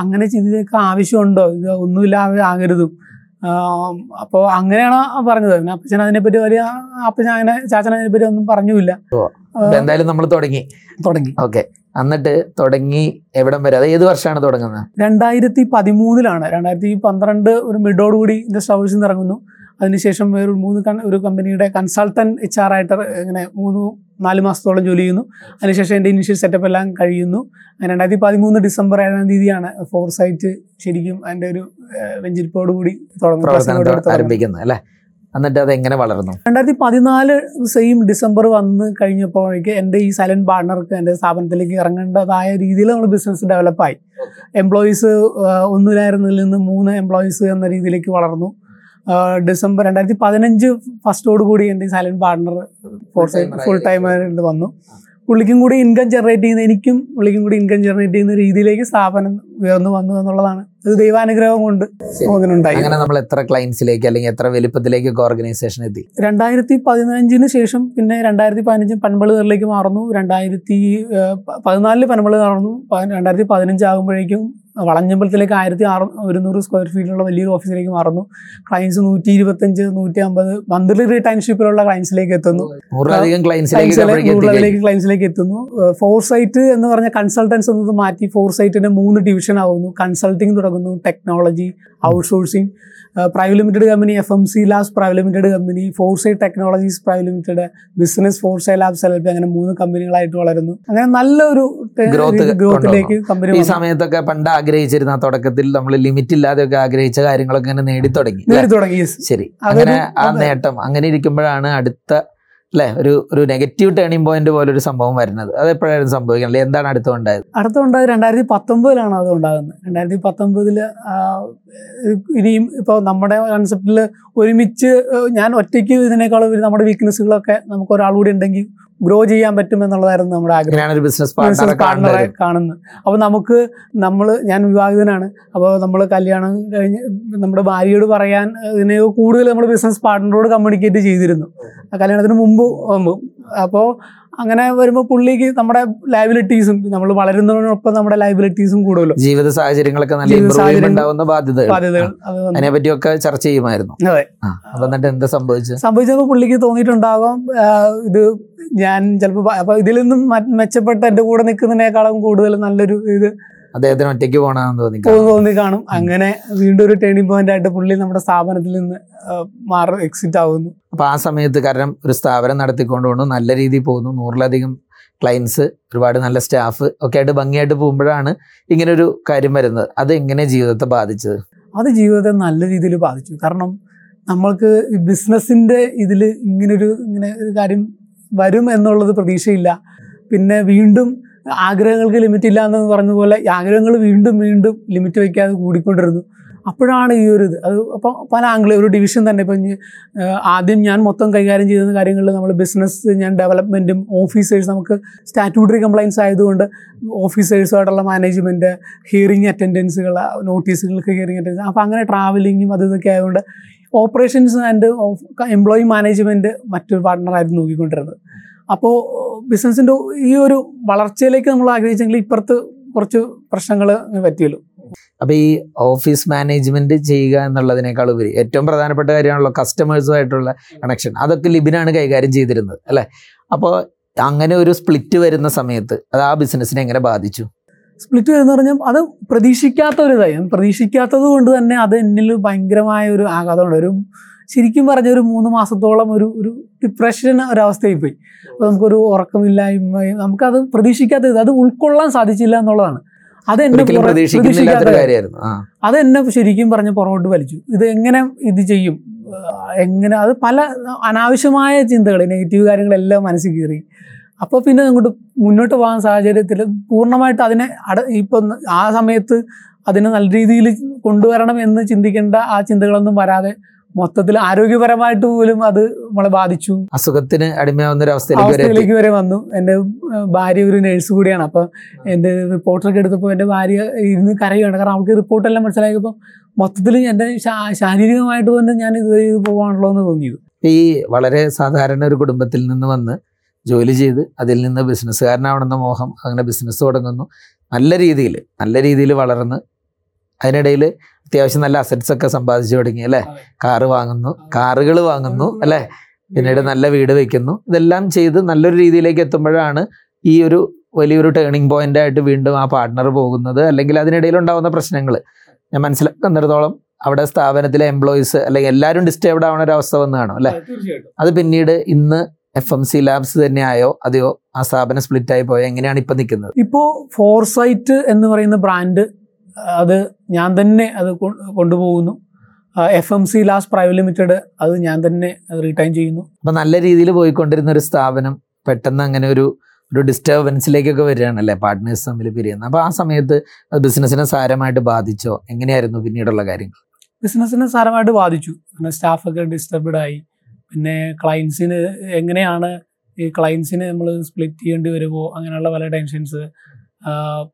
അങ്ങനെ ഇതിനൊക്കെ ആവശ്യമുണ്ടോ? ഇത് ഒന്നുമില്ലാതെ ആകരുതും. അപ്പോൾ അങ്ങനെയാണ് പറഞ്ഞത്. പിന്നെ അപ്പച്ചൻ അതിനെപ്പറ്റി വലിയ അപ്പച്ചൻ അങ്ങനെ ചാച്ചൻ അതിനെപ്പറ്റി ഒന്നും പറഞ്ഞില്ല എന്തായാലും നമ്മൾ തുടങ്ങി. തുടങ്ങി. ഓക്കെ. എന്നിട്ട് തുടങ്ങി എവിടം വരെ? അത് ഏത് വർഷമാണ് തുടങ്ങുന്നത്? രണ്ടായിരത്തി പതിമൂന്നിലാണ് രണ്ടായിരത്തി പന്ത്രണ്ട് ഒരു മിഡോടുകൂടി ഇൻഡസ്ട്രി ഹൗസിൽ നിന്ന് ഇറങ്ങുന്നു. അതിനുശേഷം വേറെ ഒരു മൂന്ന് ഒരു കമ്പനിയുടെ കൺസൾട്ടന്റ് എച്ച് ആർ ആയിട്ട് ഇങ്ങനെ മൂന്ന് നാല് മാസത്തോളം ജോലി ചെയ്യുന്നു. അതിനുശേഷം എന്റെ ഇനിഷ്യൽ സെറ്റപ്പ് എല്ലാം കഴിയുന്നു. രണ്ടായിരത്തി പതിമൂന്ന് ഡിസംബർ ഏഴാം തീയതിയാണ് ഫോർ സൈറ്റ് ശരിക്കും അതിന്റെ ഒരു വെഞ്ചിരിപ്പോടുകൂടി തുടങ്ങുന്നത്. ആരംഭിക്കുന്നത് അല്ലെ? എന്നിട്ട് അത് എങ്ങനെ വളർന്നു? രണ്ടായിരത്തി പതിനാല് സെയിം ഡിസംബർ വന്ന് കഴിഞ്ഞപ്പോഴേക്ക് എന്റെ ഈ സൈലന്റ് പാർട്ണർക്ക് എന്റെ സ്ഥാപനത്തിലേക്ക് ഇറങ്ങേണ്ടതായ രീതിയിൽ നമ്മൾ ബിസിനസ് ഡെവലപ്പായി എംപ്ലോയീസ് ഒന്നിലായിരുന്നതിൽ നിന്ന് മൂന്ന് എംപ്ലോയീസ് എന്ന രീതിയിലേക്ക് വളർന്നു. ഡിസംബർ രണ്ടായിരത്തി പതിനഞ്ച് ഫസ്റ്റോട് കൂടി എന്റെ സൈലന്റ് പാർട്ണർ ഫുൾ ആയി. ടൈം ആയിട്ട് വന്നു. പുള്ളിക്കും കൂടി ഇൻകം ജനറേറ്റ് ചെയ്യുന്ന എനിക്കും പുള്ളിക്കും കൂടി ഇൻകം ജനറേറ്റ് ചെയ്യുന്ന രീതിയിലേക്ക് സ്ഥാപനം ഉയർന്നു വന്നു എന്നുള്ളതാണ്. ഇത് ദൈവാനുഗ്രഹം കൊണ്ട് ഉണ്ടായി അങ്ങനെ നമ്മൾ എത്ര ക്ലയൻസിലേക്ക് അല്ലെങ്കിൽ എത്ര വലിപ്പത്തിലേക്കൊക്കെ ഓർഗനൈസേഷൻ എത്തി? രണ്ടായിരത്തി പതിനഞ്ചിന് ശേഷം പിന്നെ രണ്ടായിരത്തി പതിനഞ്ച് പനമ്പളുകളിലേക്ക് മാറുന്നു. രണ്ടായിരത്തി പതിനാലിൽ പനമ്പൾ മാറുന്നു. രണ്ടായിരത്തി പതിനഞ്ച് ആകുമ്പോഴേക്കും വളഞ്ഞമ്പലത്തിലേക്ക് ആയിരത്തി ആറ് ഒരുന്നൂറ് സ്ക്വയർ ഫീറ്റിലുള്ള വലിയൊരു ഓഫീസിലേക്ക് മാറുന്നു. ക്ലയൻസ് നൂറ്റി ഇരുപത്തഞ്ച് നൂറ്റി അമ്പത് മന്ത്ലി റിട്ടേൺഷിപ്പിലുള്ള ക്ലയൻസിലേക്ക് എത്തുന്നു. നൂറിലധികം ക്ലയൻസിലേക്ക് ക്ലയൻസിലേക്ക് എത്തുന്നു. ഫോർ സൈറ്റ് എന്ന് പറഞ്ഞ കൺസൾട്ടൻസ് എന്നത് മാറ്റി ഫോർ സൈറ്റിന്റെ മൂന്ന് ഡിവിഷൻ ആവുന്നു. കൺസൾട്ടിംഗ് തുടങ്ങുന്നു technology outsourcing private limited company F M C labs private limited company foresight technologies private limited business foresight labs L അങ്ങനെ മൂന്ന് കമ്പനികളായിട്ട് വളരുന്നു. അങ്ങനെ നല്ലൊരു Growth ഗ്രോത്തിലേക്ക് കമ്പനി ഈ സമയത്തൊക്കെ പണ്ട് ആഗ്രഹിച്ചിരുന്ന തുടക്കത്തിൽ നമ്മൾ ലിമിറ്റ് ഇല്ലാതെയൊക്കെ ആഗ്രഹിച്ച കാര്യങ്ങളൊക്കെ ഇങ്ങനെ നേടി തുടങ്ങി? നേടി തുടങ്ങി. ശരി. അങ്ങനെ ആ നേട്ടം അങ്ങനെ ഇരിക്കുമ്പോഴാണ് അടുത്ത അല്ലെ? ഒരു ഒരു നെഗറ്റീവ് ടേണിംഗ് പോയിന്റ് പോലെ ഒരു സംഭവം വരുന്നത്. അത് എപ്പോഴായിരുന്നു സംഭവിക്കുന്നത്? എന്താണ് അടുത്ത ഉണ്ടായത്? രണ്ടായിരത്തി പത്തൊമ്പതിലാണ് അത് ഉണ്ടാകുന്നത്. രണ്ടായിരത്തി പത്തൊമ്പതിൽ ഇനിയും ഇപ്പോൾ നമ്മുടെ കൺസെപ്റ്റിൽ ഒരുമിച്ച് ഞാൻ ഒറ്റയ്ക്ക് ഇതിനേക്കാളും നമ്മുടെ വീക്ക്നെസ്സുകളൊക്കെ നമുക്ക് ഒരാൾ കൂടി ഉണ്ടെങ്കിൽ ഗ്രോ ചെയ്യാൻ പറ്റും എന്നുള്ളതായിരുന്നു നമ്മുടെ ആഗ്രഹം. ബിസിനസ് ബിസിനസ് പാർട്ണറെ കാണുന്നത്. അപ്പോൾ നമുക്ക് നമ്മൾ ഞാൻ വിവാഹിതനാണ്. അപ്പോൾ നമ്മൾ കല്യാണം കഴിഞ്ഞ് നമ്മുടെ ഭാര്യയോട് പറയാൻ ഇതിനെ കൂടുതൽ നമ്മൾ ബിസിനസ് പാർട്ണറോട് കമ്മ്യൂണിക്കേറ്റ് ചെയ്തിരുന്നു. കല്യാണത്തിന് മുമ്പ് അപ്പോൾ അങ്ങനെ വരുമ്പോൾ പുള്ളിക്ക് നമ്മുടെ ലൈബിലിറ്റീസും നമ്മൾ വളരുന്നതിനൊപ്പം നമ്മുടെ ലൈബിലിറ്റീസും കൂടുതലും ജീവിത സാഹചര്യങ്ങളൊക്കെ നല്ല ജീവിത ഇമ്പ്രൂവ് സാഹചര്യങ്ങൾ- ഉണ്ടാവുന്ന ബാധ്യതകൾ. ബാധ്യതകൾ അതിനെ പറ്റിയൊക്കെ ചർച്ച ചെയ്യുമായിരുന്നു. അതെ. അപ്പൊ എന്നിട്ട് എന്താ സംഭവിച്ചത്? സംഭവിച്ചപ്പോൾ പുള്ളിക്ക് തോന്നിയിട്ടുണ്ടാകാം ഇത് ഞാൻ ചിലപ്പോൾ അപ്പൊ ഇതിൽ നിന്നും മെച്ചപ്പെട്ട എന്റെ കൂടെ നിൽക്കുന്നതിനേക്കാളും കൂടുതൽ നല്ലൊരു ഇത് അദ്ദേഹത്തിന് ഒറ്റയ്ക്ക് പോകണമെന്ന് തോന്നി. തോന്നി കാണും. അങ്ങനെ വീണ്ടും ഒരു ടേണിംഗ് പോയിന്റ് ആയിട്ട് പുള്ളി നമ്മുടെ സ്ഥാപനത്തിൽ നിന്ന് മാറും എക്സിറ്റ് ആവുന്നു. അപ്പൊ ആ സമയത്ത് കാരണം ഒരു സ്ഥാപനം നടത്തിക്കൊണ്ട് പോകുന്നു നല്ല രീതിയിൽ പോകുന്നു നൂറിലധികം ക്ലയൻസ് ഒരുപാട് നല്ല സ്റ്റാഫ് ഒക്കെ ആയിട്ട് ഭംഗിയായിട്ട് പോകുമ്പോഴാണ് ഇങ്ങനെ ഒരു കാര്യം വരുന്നത്. അത് എങ്ങനെ ജീവിതത്തെ ബാധിച്ചത്? അത് ജീവിതത്തെ നല്ല രീതിയിൽ ബാധിച്ചു. കാരണം നമ്മൾക്ക് ബിസിനസ്സിന്റെ ഇതിൽ ഇങ്ങനൊരു ഇങ്ങനെ ഒരു കാര്യം വരും എന്നുള്ളത് പ്രതീക്ഷയില്ല. പിന്നെ വീണ്ടും ആഗ്രഹങ്ങൾക്ക് ലിമിറ്റ് ഇല്ല എന്ന് പറഞ്ഞതുപോലെ പോലെ ആഗ്രഹങ്ങൾ വീണ്ടും വീണ്ടും ലിമിറ്റ് വയ്ക്കാതെ കൂടിക്കൊണ്ടിരുന്നു. അപ്പോഴാണ് ഈ ഒരു ഇത്. അത് അപ്പോൾ പല ആംഗിളും ഒരു ഡിവിഷൻ തന്നെ. ഇപ്പം ആദ്യം ഞാൻ മൊത്തം കൈകാര്യം ചെയ്യുന്ന കാര്യങ്ങളിൽ നമ്മൾ ബിസിനസ് ഞാൻ ഡെവലപ്മെന്റും ഓഫീസേഴ്സ് നമുക്ക് സ്റ്റാറ്റ്യൂട്ടറി കംപ്ലയൻസ് ആയതുകൊണ്ട് ഓഫീസേഴ്സുമായിട്ടുള്ള മാനേജ്മെന്റ് ഹിയറിംഗ് അറ്റൻഡൻസുകൾ നോട്ടീസുകൾക്ക് ഹിയറിംഗ് അറ്റൻഡൻസ് അപ്പോൾ അങ്ങനെ ട്രാവലിങ്ങും അത് ഇതൊക്കെ ആയതുകൊണ്ട് ഓപ്പറേഷൻസ് ആൻഡ് എംപ്ലോയി മാനേജ്മെന്റ് മറ്റൊരു പാർട്ട്ണറായിരുന്നു നോക്കിക്കൊണ്ടിരുന്നത്. അപ്പോൾ ബിസിനസ്സിന്റെ ഈ ഒരു വളർച്ചയിലേക്ക് നമ്മൾ ആഗ്രഹിച്ചെങ്കിൽ ഇപ്പുറത്ത് കുറച്ച് പ്രശ്നങ്ങൾ പറ്റിയല്ലോ. അപ്പോൾ ഈ ഓഫീസ് മാനേജ്മെന്റ് ചെയ്യുക എന്നുള്ളതിനേക്കാൾ ഉപരി ഏറ്റവും പ്രധാനപ്പെട്ട കാര്യമാണല്ലോ കസ്റ്റമേഴ്സുമായിട്ടുള്ള കണക്ഷൻ അതൊക്കെ ലിബിനാണ് കൈകാര്യം ചെയ്തിരുന്നത് അല്ലേ? അപ്പോൾ അങ്ങനെ ഒരു സ്പ്ലിറ്റ് വരുന്ന സമയത്ത് അത് ആ ബിസിനസ്സിനെ എങ്ങനെ ബാധിച്ചു? സ്പ്ലിറ്റ് വരുന്ന പറഞ്ഞാൽ അത് പ്രതീക്ഷിക്കാത്ത ഒരു ഇതായി പ്രതീക്ഷിക്കാത്തത് കൊണ്ട് തന്നെ അത് എന്നിൽ ഭയങ്കരമായ ഒരു ആഘാതമുണ്ട്. ഒരു ശരിക്കും പറഞ്ഞ ഒരു മൂന്ന് മാസത്തോളം ഒരു ഒരു ഡിപ്രഷൻ ഒരവസ്ഥയിൽ പോയി. അപ്പോൾ നമുക്കൊരു ഉറക്കമില്ലായ്മയും നമുക്കത് പ്രതീക്ഷിക്കാത്ത അത് ഉൾക്കൊള്ളാൻ സാധിച്ചില്ല എന്നുള്ളതാണ്. അത് എന്നെ പ്രതീക്ഷിക്കാത്ത അത് എന്നെ ശരിക്കും പറഞ്ഞ് പുറകോട്ട് വലിച്ചു. ഇത് എങ്ങനെ ഇത് ചെയ്യും? എങ്ങനെ അത് പല അനാവശ്യമായ ചിന്തകൾ നെഗറ്റീവ് കാര്യങ്ങളെല്ലാം മനസ്സിൽ കയറി. അപ്പോൾ പിന്നെ അങ്ങോട്ട് മുന്നോട്ട് പോകാൻ സാഹചര്യത്തിൽ പൂർണമായിട്ട് അതിനെ അട ഇപ്പം ആ സമയത്ത് അതിനെ നല്ല രീതിയിൽ കൊണ്ടുവരണം എന്ന് ചിന്തിക്കേണ്ട ആ ചിന്തകളൊന്നും വരാതെ മൊത്തത്തിൽ ആരോഗ്യപരമായിട്ട് പോലും അത് നമ്മളെ ബാധിച്ചു. അസുഖത്തിന് അടിമയാവുന്ന ഒരു അവസ്ഥയിലേക്ക് വരെ വന്നു. എന്റെ ഭാര്യ ഒരു നേഴ്സ് കൂടിയാണ്. അപ്പോൾ എന്റെ റിപ്പോർട്ടറൊക്കെ എടുത്തപ്പോൾ എന്റെ ഭാര്യ ഇരുന്ന് കരയുകയാണ്. കാരണം അവൾക്ക് റിപ്പോർട്ടെല്ലാം മനസ്സിലാക്കിയപ്പോൾ മൊത്തത്തിൽ എന്റെ ശാരീരികമായിട്ട് തന്നെ ഞാൻ ഇത് ചെയ്ത് പോകാണല്ലോ എന്ന് തോന്നിയത്. ഈ വളരെ സാധാരണ ഒരു കുടുംബത്തിൽ നിന്ന് വന്ന് ജോലി ചെയ്ത് അതിൽ നിന്ന് ബിസിനസ്സുകാരനാവണമെന്ന മോഹം അങ്ങനെ ബിസിനസ് തുടങ്ങുന്നു. നല്ല രീതിയിൽ നല്ല രീതിയിൽ വളർന്ന് അതിനിടയിൽ അത്യാവശ്യം നല്ല അസറ്റ്സ് ഒക്കെ സമ്പാദിച്ചു തുടങ്ങി അല്ലേ? കാറ് വാങ്ങുന്നു കാറുകൾ വാങ്ങുന്നു അല്ലേ? പിന്നീട് നല്ല വീട് വെക്കുന്നു. ഇതെല്ലാം ചെയ്ത് നല്ലൊരു രീതിയിലേക്ക് എത്തുമ്പോഴാണ് ഈ ഒരു വലിയൊരു ടേണിംഗ് പോയിന്റ് ആയിട്ട് വീണ്ടും ആ പാർട്ട്ണർ പോകുന്നത്. അല്ലെങ്കിൽ അതിനിടയിൽ ഉണ്ടാകുന്ന പ്രശ്നങ്ങൾ. ഞാൻ മനസ്സിലാക്കുന്നിടത്തോളം അവിടെ സ്ഥാപനത്തിലെ എംപ്ലോയീസ് അല്ലെങ്കിൽ എല്ലാവരും ഡിസ്റ്റേബ്ഡ് ആവുന്ന ഒരു അവസ്ഥ വന്ന് കാണും അല്ലേ? അത് പിന്നീട് ഇന്ന് എഫ് എം സി ലാബ്സ് തന്നെയായോ അതെയോ ആ സ്ഥാപനം സ്പ്ലിറ്റ് ആയി പോയോ എങ്ങനെയാണ് ഇപ്പൊ നിൽക്കുന്നത്? ഇപ്പോ ഫോർസൈറ്റ് എന്ന് പറയുന്ന ബ്രാൻഡ് അത് ഞാൻ തന്നെ അത് കൊണ്ടുപോകുന്നു. F M C labs private limited അത് ഞാൻ തന്നെ റിട്ടൈൻ ചെയ്യുന്നു. അപ്പൊ നല്ല രീതിയിൽ പോയിക്കൊണ്ടിരുന്ന ഒരു സ്ഥാപനം പെട്ടെന്ന് അങ്ങനെ ഒരു ഒരു ഡിസ്റ്റർബൻസിലേക്കൊക്കെ വരികയാണല്ലേ? പാർട്ട്നേഴ്സ് തമ്മിൽ പിരിയുന്നത് അപ്പോൾ ആ സമയത്ത് അത് ബിസിനസ്സിനെ സാരമായിട്ട് ബാധിച്ചോ? എങ്ങനെയായിരുന്നു പിന്നീടുള്ള കാര്യങ്ങൾ? ബിസിനസ്സിനെ സാരമായിട്ട് ബാധിച്ചു. പിന്നെ സ്റ്റാഫൊക്കെ ഡിസ്റ്റർബ്ഡ് ആയി. പിന്നെ ക്ലയൻസിന് എങ്ങനെയാണ് ഈ ക്ലയൻസിന് നമ്മൾ സ്പ്ലിറ്റ് ചെയ്യേണ്ടി വരുമോ അങ്ങനെയുള്ള പല ടെൻഷൻസ്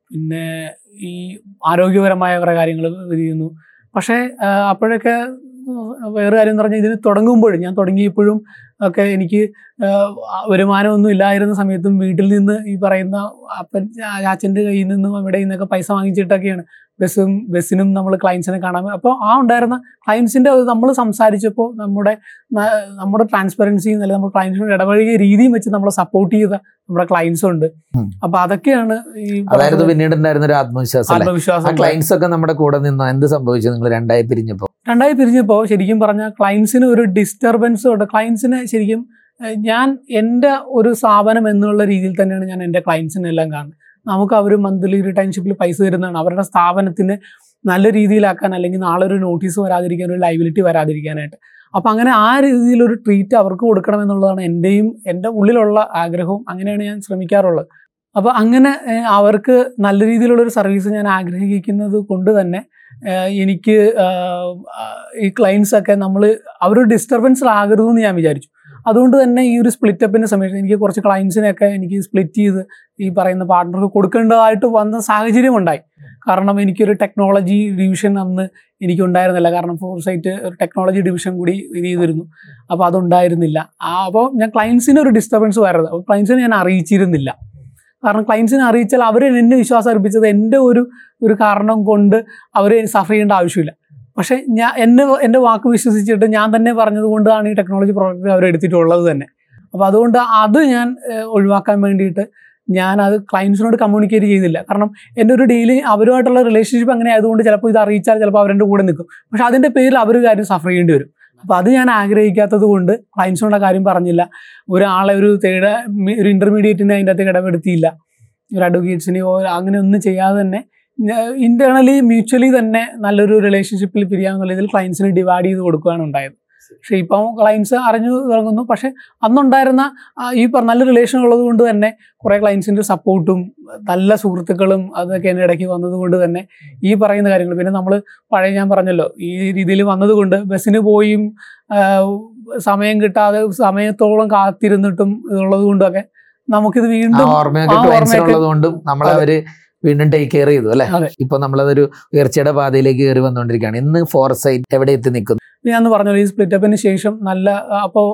പിന്നെ ഈ ആരോഗ്യപരമായ കുറേ കാര്യങ്ങൾ ചെയ്യുന്നു. പക്ഷേ അപ്പോഴൊക്കെ വേറെ കാര്യം എന്ന് പറഞ്ഞാൽ ഇതിന് തുടങ്ങുമ്പോഴും ഞാൻ തുടങ്ങിയപ്പോഴും ഒക്കെ എനിക്ക് വരുമാനമൊന്നും ഇല്ലായിരുന്ന സമയത്തും വീട്ടിൽ നിന്ന് ഈ പറയുന്ന അപ്പൻ ചാച്ചന്റെ കയ്യിൽ നിന്നും അവിടെ നിന്നൊക്കെ പൈസ വാങ്ങിച്ചിട്ടൊക്കെയാണ്. ബസ്സും ബസ്സിനും നമ്മൾ ക്ലയൻസിനെ കാണാൻ അപ്പോൾ ആ ഉണ്ടായിരുന്ന ക്ലയൻസിന്റെ നമ്മൾ സംസാരിച്ചപ്പോൾ നമ്മുടെ നമ്മുടെ ട്രാൻസ്പെറൻസിയും അല്ലെങ്കിൽ നമ്മുടെ ക്ലയൻസിനോട് ഇടപഴകിയ രീതിയും വെച്ച് നമ്മളെ സപ്പോർട്ട് ചെയ്ത നമ്മുടെ ക്ലയൻസ് ഉണ്ട്. അപ്പൊ അതൊക്കെയാണ് ഈ അതായത് പിന്നീട് ഉണ്ടായിരുന്ന ഒരു ആത്മവിശ്വാസം ക്ലയൻസ് ഒക്കെ നമ്മുടെ കൂടെ നിന്നോ? എന്ത് സംഭവിച്ചു? നിങ്ങൾ രണ്ടായി പിരിഞ്ഞപ്പോൾ രണ്ടായി പിരിഞ്ഞപ്പോൾ ശരിക്കും പറഞ്ഞാൽ ക്ലയൻസിന് ഒരു ഡിസ്റ്റർബൻസ് ഉണ്ട്. ക്ലയൻസിന് ശരിക്കും ഞാൻ എന്റെ ഒരു സ്ഥാപനം എന്നുള്ള രീതിയിൽ തന്നെയാണ് ഞാൻ എന്റെ ക്ലയൻസിനെല്ലാം കാണുന്നത്. നമുക്ക് അവർ മന്ത്ലി റിട്ടേൺഷിപ്പിൽ പൈസ തരുന്നതാണ്. അവരുടെ സ്ഥാപനത്തിന് നല്ല രീതിയിലാക്കാൻ അല്ലെങ്കിൽ നാളെ ഒരു നോട്ടീസ് വരാതിരിക്കാൻ ഒരു ലൈബിലിറ്റി വരാതിരിക്കാനായിട്ട്. അപ്പം അങ്ങനെ ആ രീതിയിലൊരു ട്രീറ്റ് അവർക്ക് കൊടുക്കണം എന്നുള്ളതാണ് എന്റെയും എന്റെ ഉള്ളിലുള്ള ആഗ്രഹവും. അങ്ങനെയാണ് ഞാൻ ശ്രമിക്കാറുള്ളത്. അപ്പോൾ അങ്ങനെ അവർക്ക് നല്ല രീതിയിലുള്ളൊരു സർവീസ് ഞാൻ ആഗ്രഹിക്കുന്നത് കൊണ്ട് തന്നെ എനിക്ക് ഈ ക്ലയൻസൊക്കെ നമ്മൾ അവരൊരു ഡിസ്റ്റർബൻസ് ആകരുതെന്ന് ഞാൻ വിചാരിച്ചു. അതുകൊണ്ട് തന്നെ ഈ ഒരു സ്പ്ലിറ്റ് സ്പ്ലിറ്റപ്പിന്റെ സമയത്ത് എനിക്ക് കുറച്ച് ക്ലയൻസിനെയൊക്കെ എനിക്ക് സ്പ്ലിറ്റ് ചെയ്ത് ഈ പറയുന്ന പാർട്ട്ണർക്ക് കൊടുക്കേണ്ടതായിട്ട് വന്ന സാഹചര്യം ഉണ്ടായി. കാരണം എനിക്കൊരു ടെക്നോളജി ഡിവിഷൻ അന്ന് എനിക്ക് ഉണ്ടായിരുന്നില്ല കാരണം ഫോർസൈറ്റ് ഒരു ടെക്നോളജി ഡിവിഷൻ കൂടി ഇത് ചെയ്തിരുന്നു. അപ്പോൾ അതുണ്ടായിരുന്നില്ല. ആ അപ്പോൾ ഞാൻ ക്ലയൻസിന് ഒരു ഡിസ്റ്റർബൻസ് വരരുത്. അപ്പോൾ ക്ലയൻസിനെ ഞാൻ അറിയിച്ചിരുന്നില്ല. കാരണം ക്ലയൻസിനെ അറിയിച്ചാൽ അവർ എന്നെ വിശ്വാസം അർപ്പിച്ചത് എന്റെ ഒരു ഒരു കാരണം കൊണ്ട് അവർ സഫർ ചെയ്യേണ്ട ആവശ്യമില്ല. പക്ഷേ ഞാൻ എന്നെ എന്റെ വാക്ക് വിശ്വസിച്ചിട്ട് ഞാൻ തന്നെ പറഞ്ഞത് കൊണ്ടാണ് ഈ ടെക്നോളജി പ്രോഡക്റ്റ് അവർ എടുത്തിട്ടുള്ളത് തന്നെ. അപ്പോൾ അതുകൊണ്ട് അത് ഞാൻ ഒഴിവാക്കാൻ വേണ്ടിയിട്ട് ഞാൻ അത് ക്ലയൻസിനോട് കമ്മ്യൂണിക്കേറ്റ് ചെയ്തില്ല കാരണം എന്റെ ഒരു ഡെയിലി അവരുമായിട്ടുള്ള റിലേഷൻഷിപ്പ് അങ്ങനെ ആയതുകൊണ്ട് ചിലപ്പോൾ ഇത് അറിയിച്ചാൽ ചിലപ്പോൾ അവരുടെ കൂടെ നിൽക്കും. പക്ഷെ അതിന്റെ പേരിൽ അവർ കാര്യം സഫർ ചെയ്യേണ്ടി വരും. അപ്പോൾ അത് ഞാൻ ആഗ്രഹിക്കാത്തത് കൊണ്ട് ക്ലയൻസിനോട് കാര്യം പറഞ്ഞില്ല. ഒരാളെ ഒരു തേട ഒരു ഇന്റർമീഡിയറ്റിനെ അതിന്റെ അകത്ത് ഇടപെടുത്തിയില്ല. ഒരു അഡ്വക്കേറ്റ്സിനെയോ അങ്ങനെ ഒന്നും ചെയ്യാതെ തന്നെ ഇന്റേണലി മ്യൂച്വലി തന്നെ നല്ലൊരു റിലേഷൻഷിപ്പിൽ പിരിയാന്നുള്ള ഇതിൽ ക്ലയൻസിന് ഡിവൈഡ് ചെയ്ത് കൊടുക്കുകയാണ് ഉണ്ടായത്. പക്ഷെ ഇപ്പം ക്ലയൻസ് അറിഞ്ഞു തുടങ്ങുന്നു. പക്ഷെ അന്നുണ്ടായിരുന്ന ഈ പറഞ്ഞ നല്ല റിലേഷൻ ഉള്ളത് കൊണ്ട് തന്നെ കുറേ ക്ലയൻസിന്റെ സപ്പോർട്ടും നല്ല സുഹൃത്തുക്കളും അതൊക്കെ എന്റെ ഇടയ്ക്ക് വന്നത് കൊണ്ട് തന്നെ ഈ പറയുന്ന കാര്യങ്ങൾ. പിന്നെ നമ്മൾ പഴയ ഞാൻ പറഞ്ഞല്ലോ ഈ രീതിയിൽ വന്നതുകൊണ്ട് ബസ്സിന് പോയും സമയം കിട്ടാതെ സമയത്തോളം കാത്തിരുന്നിട്ടും ഇതുള്ളത് കൊണ്ടൊക്കെ നമുക്കിത് വീണ്ടും ഓർമ്മയൊക്കെ വീണ്ടും ടേക്ക് കെയർ ചെയ്തു അല്ലെ. ഇപ്പൊ നമ്മളതൊരു ഉയർച്ചയുടെ പാതയിലേക്ക് കയറി വന്നുകൊണ്ടിരിക്കുകയാണ്. ഇന്ന് ഫോർസൈറ്റ് എവിടെ എത്തി നിൽക്കുന്നു? ഞാൻ പറഞ്ഞു ഈ സ്പ്ലിറ്റപ്പിന് ശേഷം നല്ല അപ്പോൾ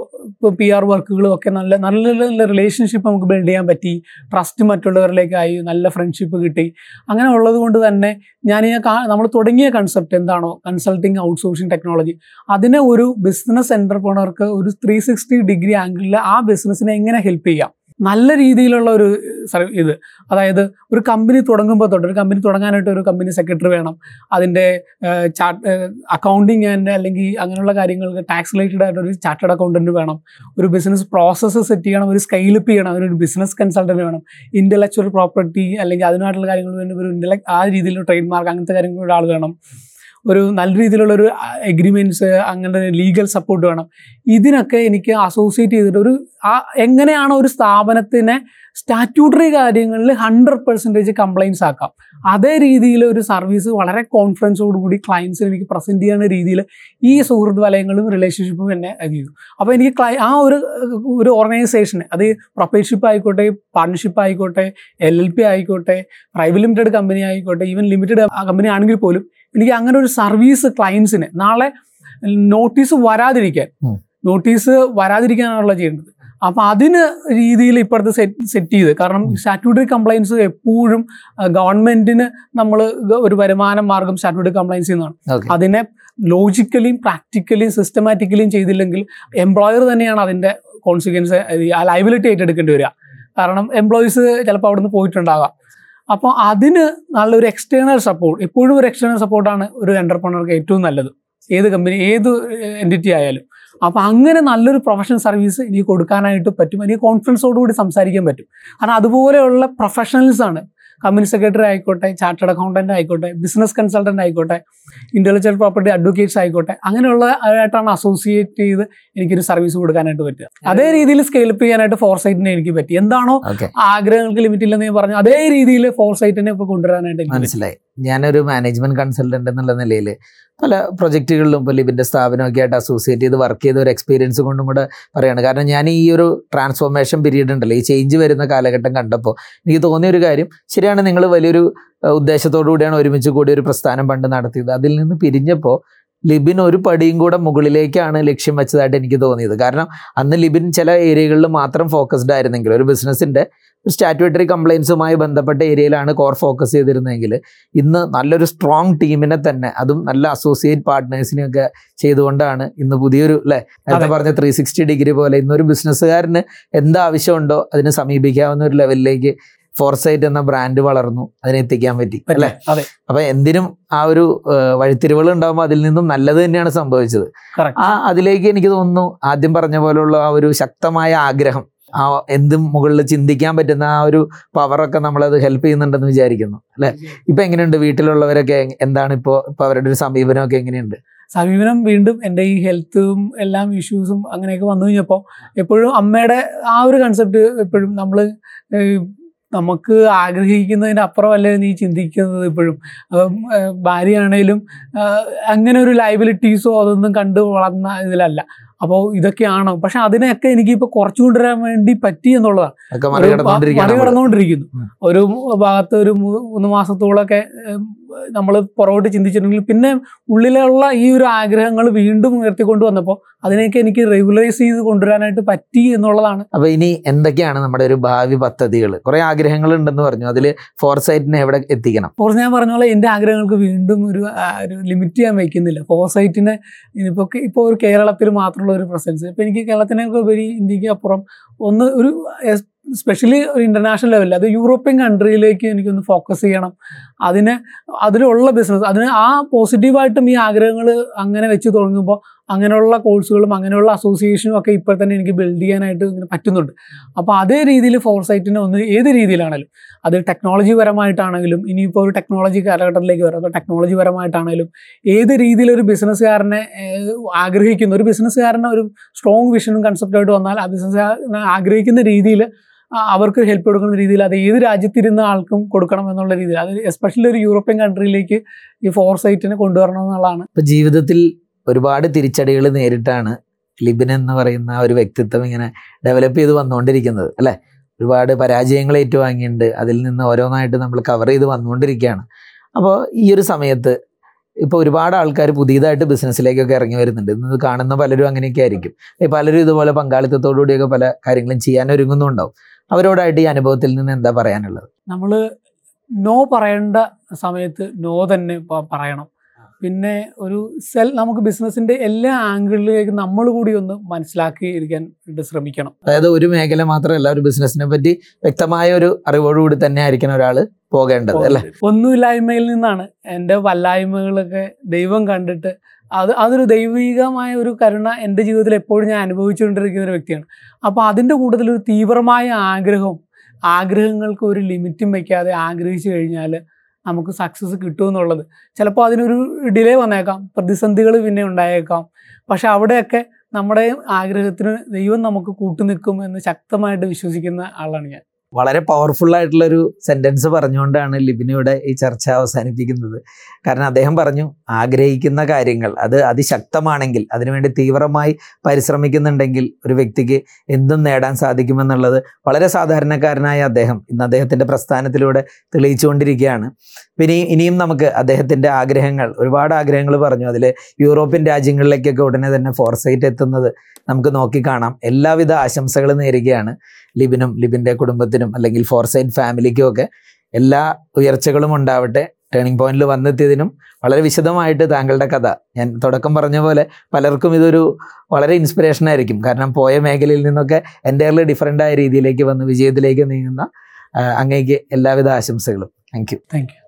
പി ആർ വർക്കുകളും ഒക്കെ നല്ല നല്ല നല്ല റിലേഷൻഷിപ്പ് നമുക്ക് ബിൽഡ് ചെയ്യാൻ പറ്റി. ട്രസ്റ്റ് മറ്റുള്ളവരിലേക്കായി നല്ല ഫ്രണ്ട്ഷിപ്പ് കിട്ടി. അങ്ങനെ ഉള്ളത് കൊണ്ട് തന്നെ ഞാൻ ഈ നമ്മൾ തുടങ്ങിയ കൺസെപ്റ്റ് എന്താണോ? കൺസൾട്ടിങ് ഔട്ട്സോഴ്സിങ് ടെക്നോളജി അതിനെ ഒരു ബിസിനസ് എന്റർപ്രണർക്ക് ഒരു ത്രീ സിക്സ്റ്റി ഡിഗ്രി ആംഗിളിൽ ആ ബിസിനസ്സിനെ എങ്ങനെ ഹെൽപ്പ് ചെയ്യാം? നല്ല രീതിയിലുള്ള ഒരു ഇത്. അതായത് ഒരു കമ്പനി തുടങ്ങുമ്പോൾ തൊട്ട് ഒരു കമ്പനി തുടങ്ങാനായിട്ട് ഒരു കമ്പനി സെക്രട്ടറി വേണം. അതിന്റെ ചാർട്ട് അക്കൗണ്ടിങ് ആൻഡ് അല്ലെങ്കിൽ അങ്ങനെയുള്ള കാര്യങ്ങൾക്ക് ടാക്സ് റിലേറ്റഡ് ആയിട്ട് ഒരു ചാർട്ടേഡ് അക്കൗണ്ടന്റ് വേണം. ഒരു ബിസിനസ് പ്രോസസ്സ് സെറ്റ് ചെയ്യണം ഒരു സ്കെയിലപ്പ് ചെയ്യണം അതിനൊരു ബിസിനസ് കൺസൾട്ടന്റ് വേണം. ഇന്റലക്ച്വൽ പ്രോപ്പർട്ടി അല്ലെങ്കിൽ അതിനായിട്ടുള്ള കാര്യങ്ങൾ വേണ്ടി ഒരു ഇന്റലക് ആ രീതിയിലുള്ള ട്രേഡ് മാർക്ക് അങ്ങനത്തെ കാര്യങ്ങൾ ഒരാൾ വേണം. ഒരു നല്ല രീതിയിലുള്ള ഒരു എഗ്രിമെന്റ്സ് അങ്ങനെ ലീഗൽ സപ്പോർട്ട് വേണം. ഇതിനൊക്കെ എനിക്ക് അസോസിയേറ്റ് ചെയ്തിട്ട് ഒരു ആ എങ്ങനെയാണ് ഒരു സ്ഥാപനത്തിനെ സ്റ്റാറ്റ്യൂട്ടറി കാര്യങ്ങളിൽ ഹൺഡ്രഡ് പെർസെന്റേജ് കംപ്ലയിൻസ് ആക്കാം. അതേ രീതിയിൽ ഒരു സർവീസ് വളരെ കോൺഫിഡൻസോടുകൂടി ക്ലയൻസിന് എനിക്ക് പ്രസന്റ് ചെയ്യുന്ന രീതിയിൽ ഈ സുഹൃത്ത് വലയങ്ങളും റിലേഷൻഷിപ്പും എന്നെ ചെയ്തു അപ്പോൾ എനിക്ക് ക്ലൈ ആ ഒരു ഒരു ഓർഗനൈസേഷന് അത് പ്രൊപ്പറേറ്റ്ഷിപ്പ് ആയിക്കോട്ടെ പാർട്ണർഷിപ്പ് ആയിക്കോട്ടെ എൽ എൽ പി ആയിക്കോട്ടെ പ്രൈവറ്റ് ലിമിറ്റഡ് കമ്പനി ആയിക്കോട്ടെ ഈവൻ ലിമിറ്റഡ് കമ്പനി ആണെങ്കിൽ പോലും എനിക്ക് അങ്ങനെ ഒരു സർവീസ് ക്ലയൻസിന് നാളെ നോട്ടീസ് വരാതിരിക്കാൻ നോട്ടീസ് വരാതിരിക്കാനാണല്ലോ ചെയ്യേണ്ടത്. അപ്പം അതിന് രീതിയിൽ ഇപ്പോഴത്തെ സെറ്റ് സെറ്റ് ചെയ്ത് കാരണം സ്റ്റാറ്റ്യൂട്ടറി കംപ്ലൈൻസ് എപ്പോഴും ഗവൺമെന്റിന് നമ്മൾ ഒരു വരുമാന മാർഗം സ്റ്റാറ്റ്യൂട്ടറി കംപ്ലൈൻസ് ചെയ്യുന്നതാണ് അതിനെ ലോജിക്കലിയും പ്രാക്ടിക്കലിയും സിസ്റ്റമാറ്റിക്കലിയും ചെയ്തില്ലെങ്കിൽ എംപ്ലോയർ തന്നെയാണ് അതിന്റെ കോൺസിക്വൻസ് ആ ലൈബിലിറ്റി ഏറ്റെടുക്കേണ്ടി വരിക. കാരണം എംപ്ലോയീസ് ചിലപ്പോൾ അവിടെ നിന്ന് പോയിട്ടുണ്ടാകാം. അപ്പോൾ അതിന് നല്ലൊരു എക്സ്റ്റേണൽ സപ്പോർട്ട് എപ്പോഴും ഒരു എക്സ്റ്റേണൽ സപ്പോർട്ടാണ് ഒരു എന്റർപ്രണർക്ക് ഏറ്റവും നല്ലത്. ഏത് കമ്പനി ഏത് എന്റിറ്റി ആയാലും. അപ്പോൾ അങ്ങനെ നല്ലൊരു പ്രൊഫഷണൽ സർവീസ് എനിക്ക് കൊടുക്കാനായിട്ട് പറ്റും. എനിക്ക് കോൺഫിഡൻസോടുകൂടി സംസാരിക്കാൻ പറ്റും. കാരണം അതുപോലെയുള്ള പ്രൊഫഷണൽസ് ആണ് കമ്പനി സെക്രട്ടറി ആയിക്കോട്ടെ ചാർട്ടേഡ് അക്കൗണ്ടന്റ് ആയിക്കോട്ടെ ബിസിനസ് കൺസൾട്ടന്റ് ആയിക്കോട്ടെ ഇന്റലക്ച്വൽ പ്രോപ്പർട്ടി അഡ്വക്കേറ്റ്സ് ആയിക്കോട്ടെ അങ്ങനെയുള്ള ആയിട്ടാണ് അസോസിയേറ്റ് ചെയ്ത് എനിക്കൊരു സർവീസ് കൊടുക്കാനായിട്ട് പറ്റുക. അതേ രീതിയിൽ സ്കെയിലപ്പ് ചെയ്യാനായിട്ട് ഫോർസൈറ്റിനെ എനിക്ക് പറ്റി. എന്താണോ ആഗ്രഹങ്ങൾക്ക് ലിമിറ്റ് ഇല്ലെന്ന് ഞാൻ പറഞ്ഞു അതേ രീതിയിൽ ഫോർസൈറ്റിനെ ഇപ്പോൾ കൊണ്ടുവരാനായിട്ട് മനസ്സിലായി. ഞാനൊരു മാനേജ്മെന്റ് കൺസൾട്ടന്റ് എന്നുള്ള നിലയിൽ പല പ്രൊജക്റ്റുകളിലും ഇപ്പോൾ ലിബിന്റെ സ്ഥാപനമൊക്കെ ആയിട്ട് അസോസിയേറ്റ് ചെയ്ത് വർക്ക് ചെയ്ത ഒരു എക്സ്പീരിയൻസ് കൊണ്ടും കൂടെ പറയുകയാണ് കാരണം ഞാൻ ഈ ഒരു ട്രാൻസ്ഫോർമേഷൻ പീരീഡ് ഉണ്ടല്ലോ ഈ ചേഞ്ച് വരുന്ന കാലഘട്ടം കണ്ടപ്പോൾ എനിക്ക് തോന്നിയ ഒരു കാര്യം ശരിയാണ് നിങ്ങൾ വലിയൊരു ഉദ്ദേശത്തോടു കൂടിയാണ് ഒരുമിച്ച് കൂടി ഒരു പ്രസ്ഥാനം പണ്ട് നടത്തിയത്. അതിൽ നിന്ന് പിരിഞ്ഞപ്പോൾ ലിബിൻ ഒരു പടിയും കൂടെ മുകളിലേക്കാണ് ലക്ഷ്യം വെച്ചതായിട്ട് എനിക്ക് തോന്നിയത് കാരണം അന്ന് ലിബിൻ ചില ഏരിയകളിൽ മാത്രം ഫോക്കസ്ഡ് ആയിരുന്നെങ്കിൽ ഒരു ബിസിനസ്സിന്റെ സ്റ്റാറ്റ്യൂട്ടറി കംപ്ലയിൻസുമായി ബന്ധപ്പെട്ട ഏരിയയിലാണ് കോർ ഫോക്കസ് ചെയ്തിരുന്നതെങ്കിൽ ഇന്ന് നല്ലൊരു സ്ട്രോങ് ടീമിനെ തന്നെ അതും നല്ല അസോസിയേറ്റ് പാർട്ട്നേഴ്സിനെയൊക്കെ ചെയ്തുകൊണ്ടാണ് ഇന്ന് പുതിയൊരു അല്ലേ നേരത്തെ. പറഞ്ഞ ത്രീ സിക്സ്റ്റി ഡിഗ്രി പോലെ ഇന്നൊരു ബിസിനസ്സുകാരന് എന്താവശ്യമുണ്ടോ അതിന് സമീപിക്കാവുന്ന ഒരു ലെവലിലേക്ക് ഫോർസൈറ്റ് എന്ന ബ്രാൻഡ് വളർന്നു അതിനെത്തിക്കാൻ പറ്റി അല്ലെ? അതെ. അപ്പൊ എന്തിനും ആ ഒരു വഴിത്തിരിവുകൾ ഉണ്ടാകുമ്പോൾ അതിൽ നിന്നും നല്ലത് തന്നെയാണ് സംഭവിച്ചത്. ആ അതിലേക്ക് എനിക്ക് തോന്നുന്നു ആദ്യം പറഞ്ഞ പോലുള്ള ആ ഒരു ശക്തമായ ആഗ്രഹം ആ എന്തും മുകളിൽ ചിന്തിക്കാൻ പറ്റുന്ന ആ ഒരു പവറൊക്കെ നമ്മളത് ഹെൽപ്പ് ചെയ്യുന്നുണ്ടെന്ന് വിചാരിക്കുന്നു അല്ലെ? ഇപ്പൊ എങ്ങനെയുണ്ട്? വീട്ടിലുള്ളവരൊക്കെ എന്താണ് ഇപ്പോ ഇപ്പൊ അവരുടെ ഒരു സമീപനമൊക്കെ എങ്ങനെയുണ്ട്? സമീപനം വീണ്ടും എന്റെ ഈ ഹെൽത്തും എല്ലാം ഇഷ്യൂസും അങ്ങനെയൊക്കെ വന്നു കഴിഞ്ഞപ്പോൾ എപ്പോഴും അമ്മയുടെ ആ ഒരു കൺസെപ്റ്റ് എപ്പോഴും നമ്മൾ നമുക്ക് ആഗ്രഹിക്കുന്നതിന് അപ്പുറമല്ലേ നീ ചിന്തിക്കുന്നത് ഇപ്പോഴും? അപ്പം ഭാര്യയാണേലും അങ്ങനെ ഒരു ലൈബിലിറ്റീസോ അതൊന്നും കണ്ടു വളർന്ന ഇതിലല്ല. അപ്പോൾ ഇതൊക്കെയാണോ? പക്ഷെ അതിനെയൊക്കെ എനിക്കിപ്പോൾ കുറച്ചു കൊണ്ടുവരാൻ വേണ്ടി പറ്റി എന്നുള്ളതാണ്. മറികടന്നുകൊണ്ടിരിക്കുന്നു. ഒരു ഭാഗത്ത് ഒരു മൂന്ന് മാസത്തോളമൊക്കെ നമ്മൾ പുറകോട്ട് ചിന്തിച്ചിട്ടുണ്ടെങ്കിൽ പിന്നെ ഉള്ളിലുള്ള ഈ ഒരു ആഗ്രഹങ്ങൾ വീണ്ടും ഉയർത്തിക്കൊണ്ട് വന്നപ്പോൾ അതിനെയൊക്കെ എനിക്ക് റെഗുലറൈസ് ചെയ്ത് കൊണ്ടുവരാനായിട്ട് പറ്റി എന്നുള്ളതാണ്. അപ്പോൾ ഇനി എന്തൊക്കെയാണ് നമ്മുടെ ഒരു ഭാവി പദ്ധതികൾ? കുറേ ആഗ്രഹങ്ങൾ ഉണ്ടെന്ന് പറഞ്ഞു. അതിൽ ഫോർസൈറ്റിനെ എവിടെ എത്തിക്കണം? ഫോർസ് ഞാൻ പറഞ്ഞ പോലെ എന്റെ ആഗ്രഹങ്ങൾക്ക് വീണ്ടും ഒരു ഒരു ലിമിറ്റ് ചെയ്യാൻ വയ്ക്കുന്നില്ല. ഫോർസൈറ്റിനെ ഇനിയിപ്പോൾ ഇപ്പോൾ ഒരു കേരളത്തിൽ മാത്രമുള്ള ഒരു പ്രസൻസ് ഇപ്പോൾ എനിക്ക് കേരളത്തിനൊക്കെ ഉപരി ഇന്ത്യയ്ക്ക് അപ്പുറം ഒന്ന് ഒരു സ്പെഷ്യലി ഒരു ഇന്റർനാഷണൽ ലെവലിൽ അത് യൂറോപ്യൻ കൺട്രിയിലേക്ക് എനിക്കൊന്ന് ഫോക്കസ് ചെയ്യണം. അതിന് അതിലുള്ള ബിസിനസ് അതിന് ആ പോസിറ്റീവായിട്ടും ഈ ആഗ്രഹങ്ങൾ അങ്ങനെ വെച്ച് തുടങ്ങുമ്പോൾ അങ്ങനെയുള്ള കോഴ്സുകളും അങ്ങനെയുള്ള അസോസിയേഷനും ഒക്കെ ഇപ്പോൾ തന്നെ എനിക്ക് ബിൽഡ് ചെയ്യാനായിട്ട് ഇങ്ങനെ പറ്റുന്നുണ്ട്. അപ്പോൾ അതേ രീതിയിൽ ഫോർസൈറ്റിനെ ഒന്ന് ഏത് രീതിയിലാണെങ്കിലും അത് ടെക്നോളജി പരമായിട്ടാണെങ്കിലും ഇനിയിപ്പോൾ ഒരു ടെക്നോളജി കാലഘട്ടത്തിലേക്ക് വരാം അപ്പോൾ ടെക്നോളജി പരമായിട്ടാണെങ്കിലും ഏത് രീതിയിലൊരു ബിസിനസ്സുകാരനെ ആഗ്രഹിക്കുന്ന ഒരു ബിസിനസ്സുകാരനെ ഒരു സ്ട്രോങ് വിഷനും കൺസെപ്റ്റായിട്ട് വന്നാൽ ആ ബിസിനസ്സുകാരനെ ആഗ്രഹിക്കുന്ന രീതിയിൽ അവർക്ക് ഹെൽപ്പ് കൊടുക്കുന്ന രീതിയിൽ അത് ഏത് രാജ്യത്തിരുന്ന ആൾക്കും കൊടുക്കണം എന്നുള്ള രീതിയിൽ. അത് എസ്പെഷ്യലി ഒരു യൂറോപ്യൻ കൺട്രിയിലേക്ക് ഈ ഫോർ സൈറ്റിനെ കൊണ്ടുവരണം എന്നുള്ളതാണ്. ഇപ്പം ജീവിതത്തിൽ ഒരുപാട് തിരിച്ചടികൾ നേരിട്ടാണ് ലിബിൻ എന്ന് പറയുന്ന ഒരു വ്യക്തിത്വം ഇങ്ങനെ ഡെവലപ്പ് ചെയ്ത് വന്നുകൊണ്ടിരിക്കുന്നത് അല്ലേ? ഒരുപാട് പരാജയങ്ങൾ ഏറ്റുവാങ്ങിയിട്ടുണ്ട്. അതിൽ നിന്ന് ഓരോന്നായിട്ട് നമ്മൾ കവർ ചെയ്ത് വന്നുകൊണ്ടിരിക്കുകയാണ്. അപ്പോൾ ഈ ഒരു സമയത്ത് ഇപ്പോൾ ഒരുപാട് ആൾക്കാർ പുതിയതായിട്ട് ബിസിനസ്സിലേക്കൊക്കെ ഇറങ്ങി വരുന്നുണ്ട്. ഇന്ന് കാണുന്ന പലരും അങ്ങനെയൊക്കെ ആയിരിക്കും. പലരും ഇതുപോലെ പങ്കാളിത്തത്തോടുകൂടിയൊക്കെ പല കാര്യങ്ങളും ചെയ്യാൻ ഒരുങ്ങുന്നുണ്ടാവും. അവരോടായിട്ട് ഈ അനുഭവത്തിൽ നിന്ന് എന്താ പറയാനുള്ളത്? നമ്മൾ നോ പറയേണ്ട സമയത്ത് നോ തന്നെ പറയണം. പിന്നെ ഒരു സെൽ നമുക്ക് ബിസിനസിന്റെ എല്ലാ ആംഗിളിലേക്ക് നമ്മൾ കൂടി ഒന്ന് മനസ്സിലാക്കി ഇരിക്കാൻ ശ്രമിക്കണം. അതായത് ഒരു മേഖല മാത്രമല്ല ഒരു ബിസിനസിനെ പറ്റി വ്യക്തമായ ഒരു അറിവോടുകൂടി തന്നെ ആയിരിക്കണം ഒരാൾ പോകേണ്ടത് അല്ലേ? ഒന്നുമില്ലായ്മയിൽ നിന്നാണ്. എന്റെ വല്ലായ്മകളൊക്കെ ദൈവം കണ്ടിട്ട് അത് അതൊരു ദൈവികമായ ഒരു കരുണ എന്റെ ജീവിതത്തിൽ എപ്പോഴും ഞാൻ അനുഭവിച്ചുകൊണ്ടിരിക്കുന്ന ഒരു വ്യക്തിയാണ്. അപ്പോൾ അതിന്റെ കൂട്ടത്തിൽ ഒരു തീവ്രമായ ആഗ്രഹവും ആഗ്രഹങ്ങൾക്ക് ഒരു ലിമിറ്റും വയ്ക്കാതെ ആഗ്രഹിച്ചു കഴിഞ്ഞാൽ നമുക്ക് സക്സസ് കിട്ടുമെന്നുള്ളത് ചിലപ്പോൾ അതിനൊരു ഡിലേ വന്നേക്കാം പ്രതിസന്ധികൾ പിന്നെ ഉണ്ടായേക്കാം. പക്ഷെ അവിടെയൊക്കെ നമ്മുടെ ആഗ്രഹത്തിന് ദൈവം നമുക്ക് കൂട്ടുനിൽക്കും എന്ന് ശക്തമായിട്ട് വിശ്വസിക്കുന്ന ആളാണ് ഞാൻ. വളരെ പവർഫുൾ ആയിട്ടുള്ളൊരു സെന്റൻസ് പറഞ്ഞുകൊണ്ടാണ് ലിബിനിയുടെ ഈ ചർച്ച അവസാനിപ്പിക്കുന്നത്. കാരണം അദ്ദേഹം പറഞ്ഞു ആഗ്രഹിക്കുന്ന കാര്യങ്ങൾ അത് അതിശക്തമാണെങ്കിൽ അതിനുവേണ്ടി തീവ്രമായി പരിശ്രമിക്കുന്നുണ്ടെങ്കിൽ ഒരു വ്യക്തിക്ക് എന്തും നേടാൻ സാധിക്കുമെന്നുള്ളത് വളരെ സാധാരണക്കാരനായ അദ്ദേഹം ഇന്ന് അദ്ദേഹത്തിന്റെ പ്രസ്ഥാനത്തിലൂടെ തെളിയിച്ചുകൊണ്ടിരിക്കുകയാണ്. പിന്നെ ഇനിയും നമുക്ക് അദ്ദേഹത്തിന്റെ ആഗ്രഹങ്ങൾ ഒരുപാട് ആഗ്രഹങ്ങൾ പറഞ്ഞു. അതിൽ യൂറോപ്യൻ രാജ്യങ്ങളിലേക്കൊക്കെ ഉടനെ തന്നെ ഫോർസൈറ്റ് എത്തുന്നത് നമുക്ക് നോക്കിക്കാണാം എല്ലാവിധ ആശംസകളും നേരുകയാണ്. ലിബിനും ലിബിന്റെ കുടുംബത്തിനും അല്ലെങ്കിൽ ഫോർസൈറ്റ് ഫാമിലിക്കും ഒക്കെ എല്ലാ ഉയർച്ചകളും ഉണ്ടാവട്ടെ. ടേണിംഗ് പോയിന്റിൽ വന്നെത്തിയതിനും വളരെ വിശദമായിട്ട് താങ്കളുടെ കഥ. ഞാൻ തുടക്കം പറഞ്ഞ പോലെ പലർക്കും ഇതൊരു വളരെ ഇൻസ്പിറേഷൻ ആയിരിക്കും. കാരണം പോയ മേഖലയിൽ നിന്നൊക്കെ എന്റയർലി ഡിഫറെന്റ് ആയ രീതിയിലേക്ക് വന്ന് വിജയത്തിലേക്ക് നീങ്ങുന്ന അങ്ങേക്ക് എല്ലാവിധ ആശംസകളും. Thank you thank you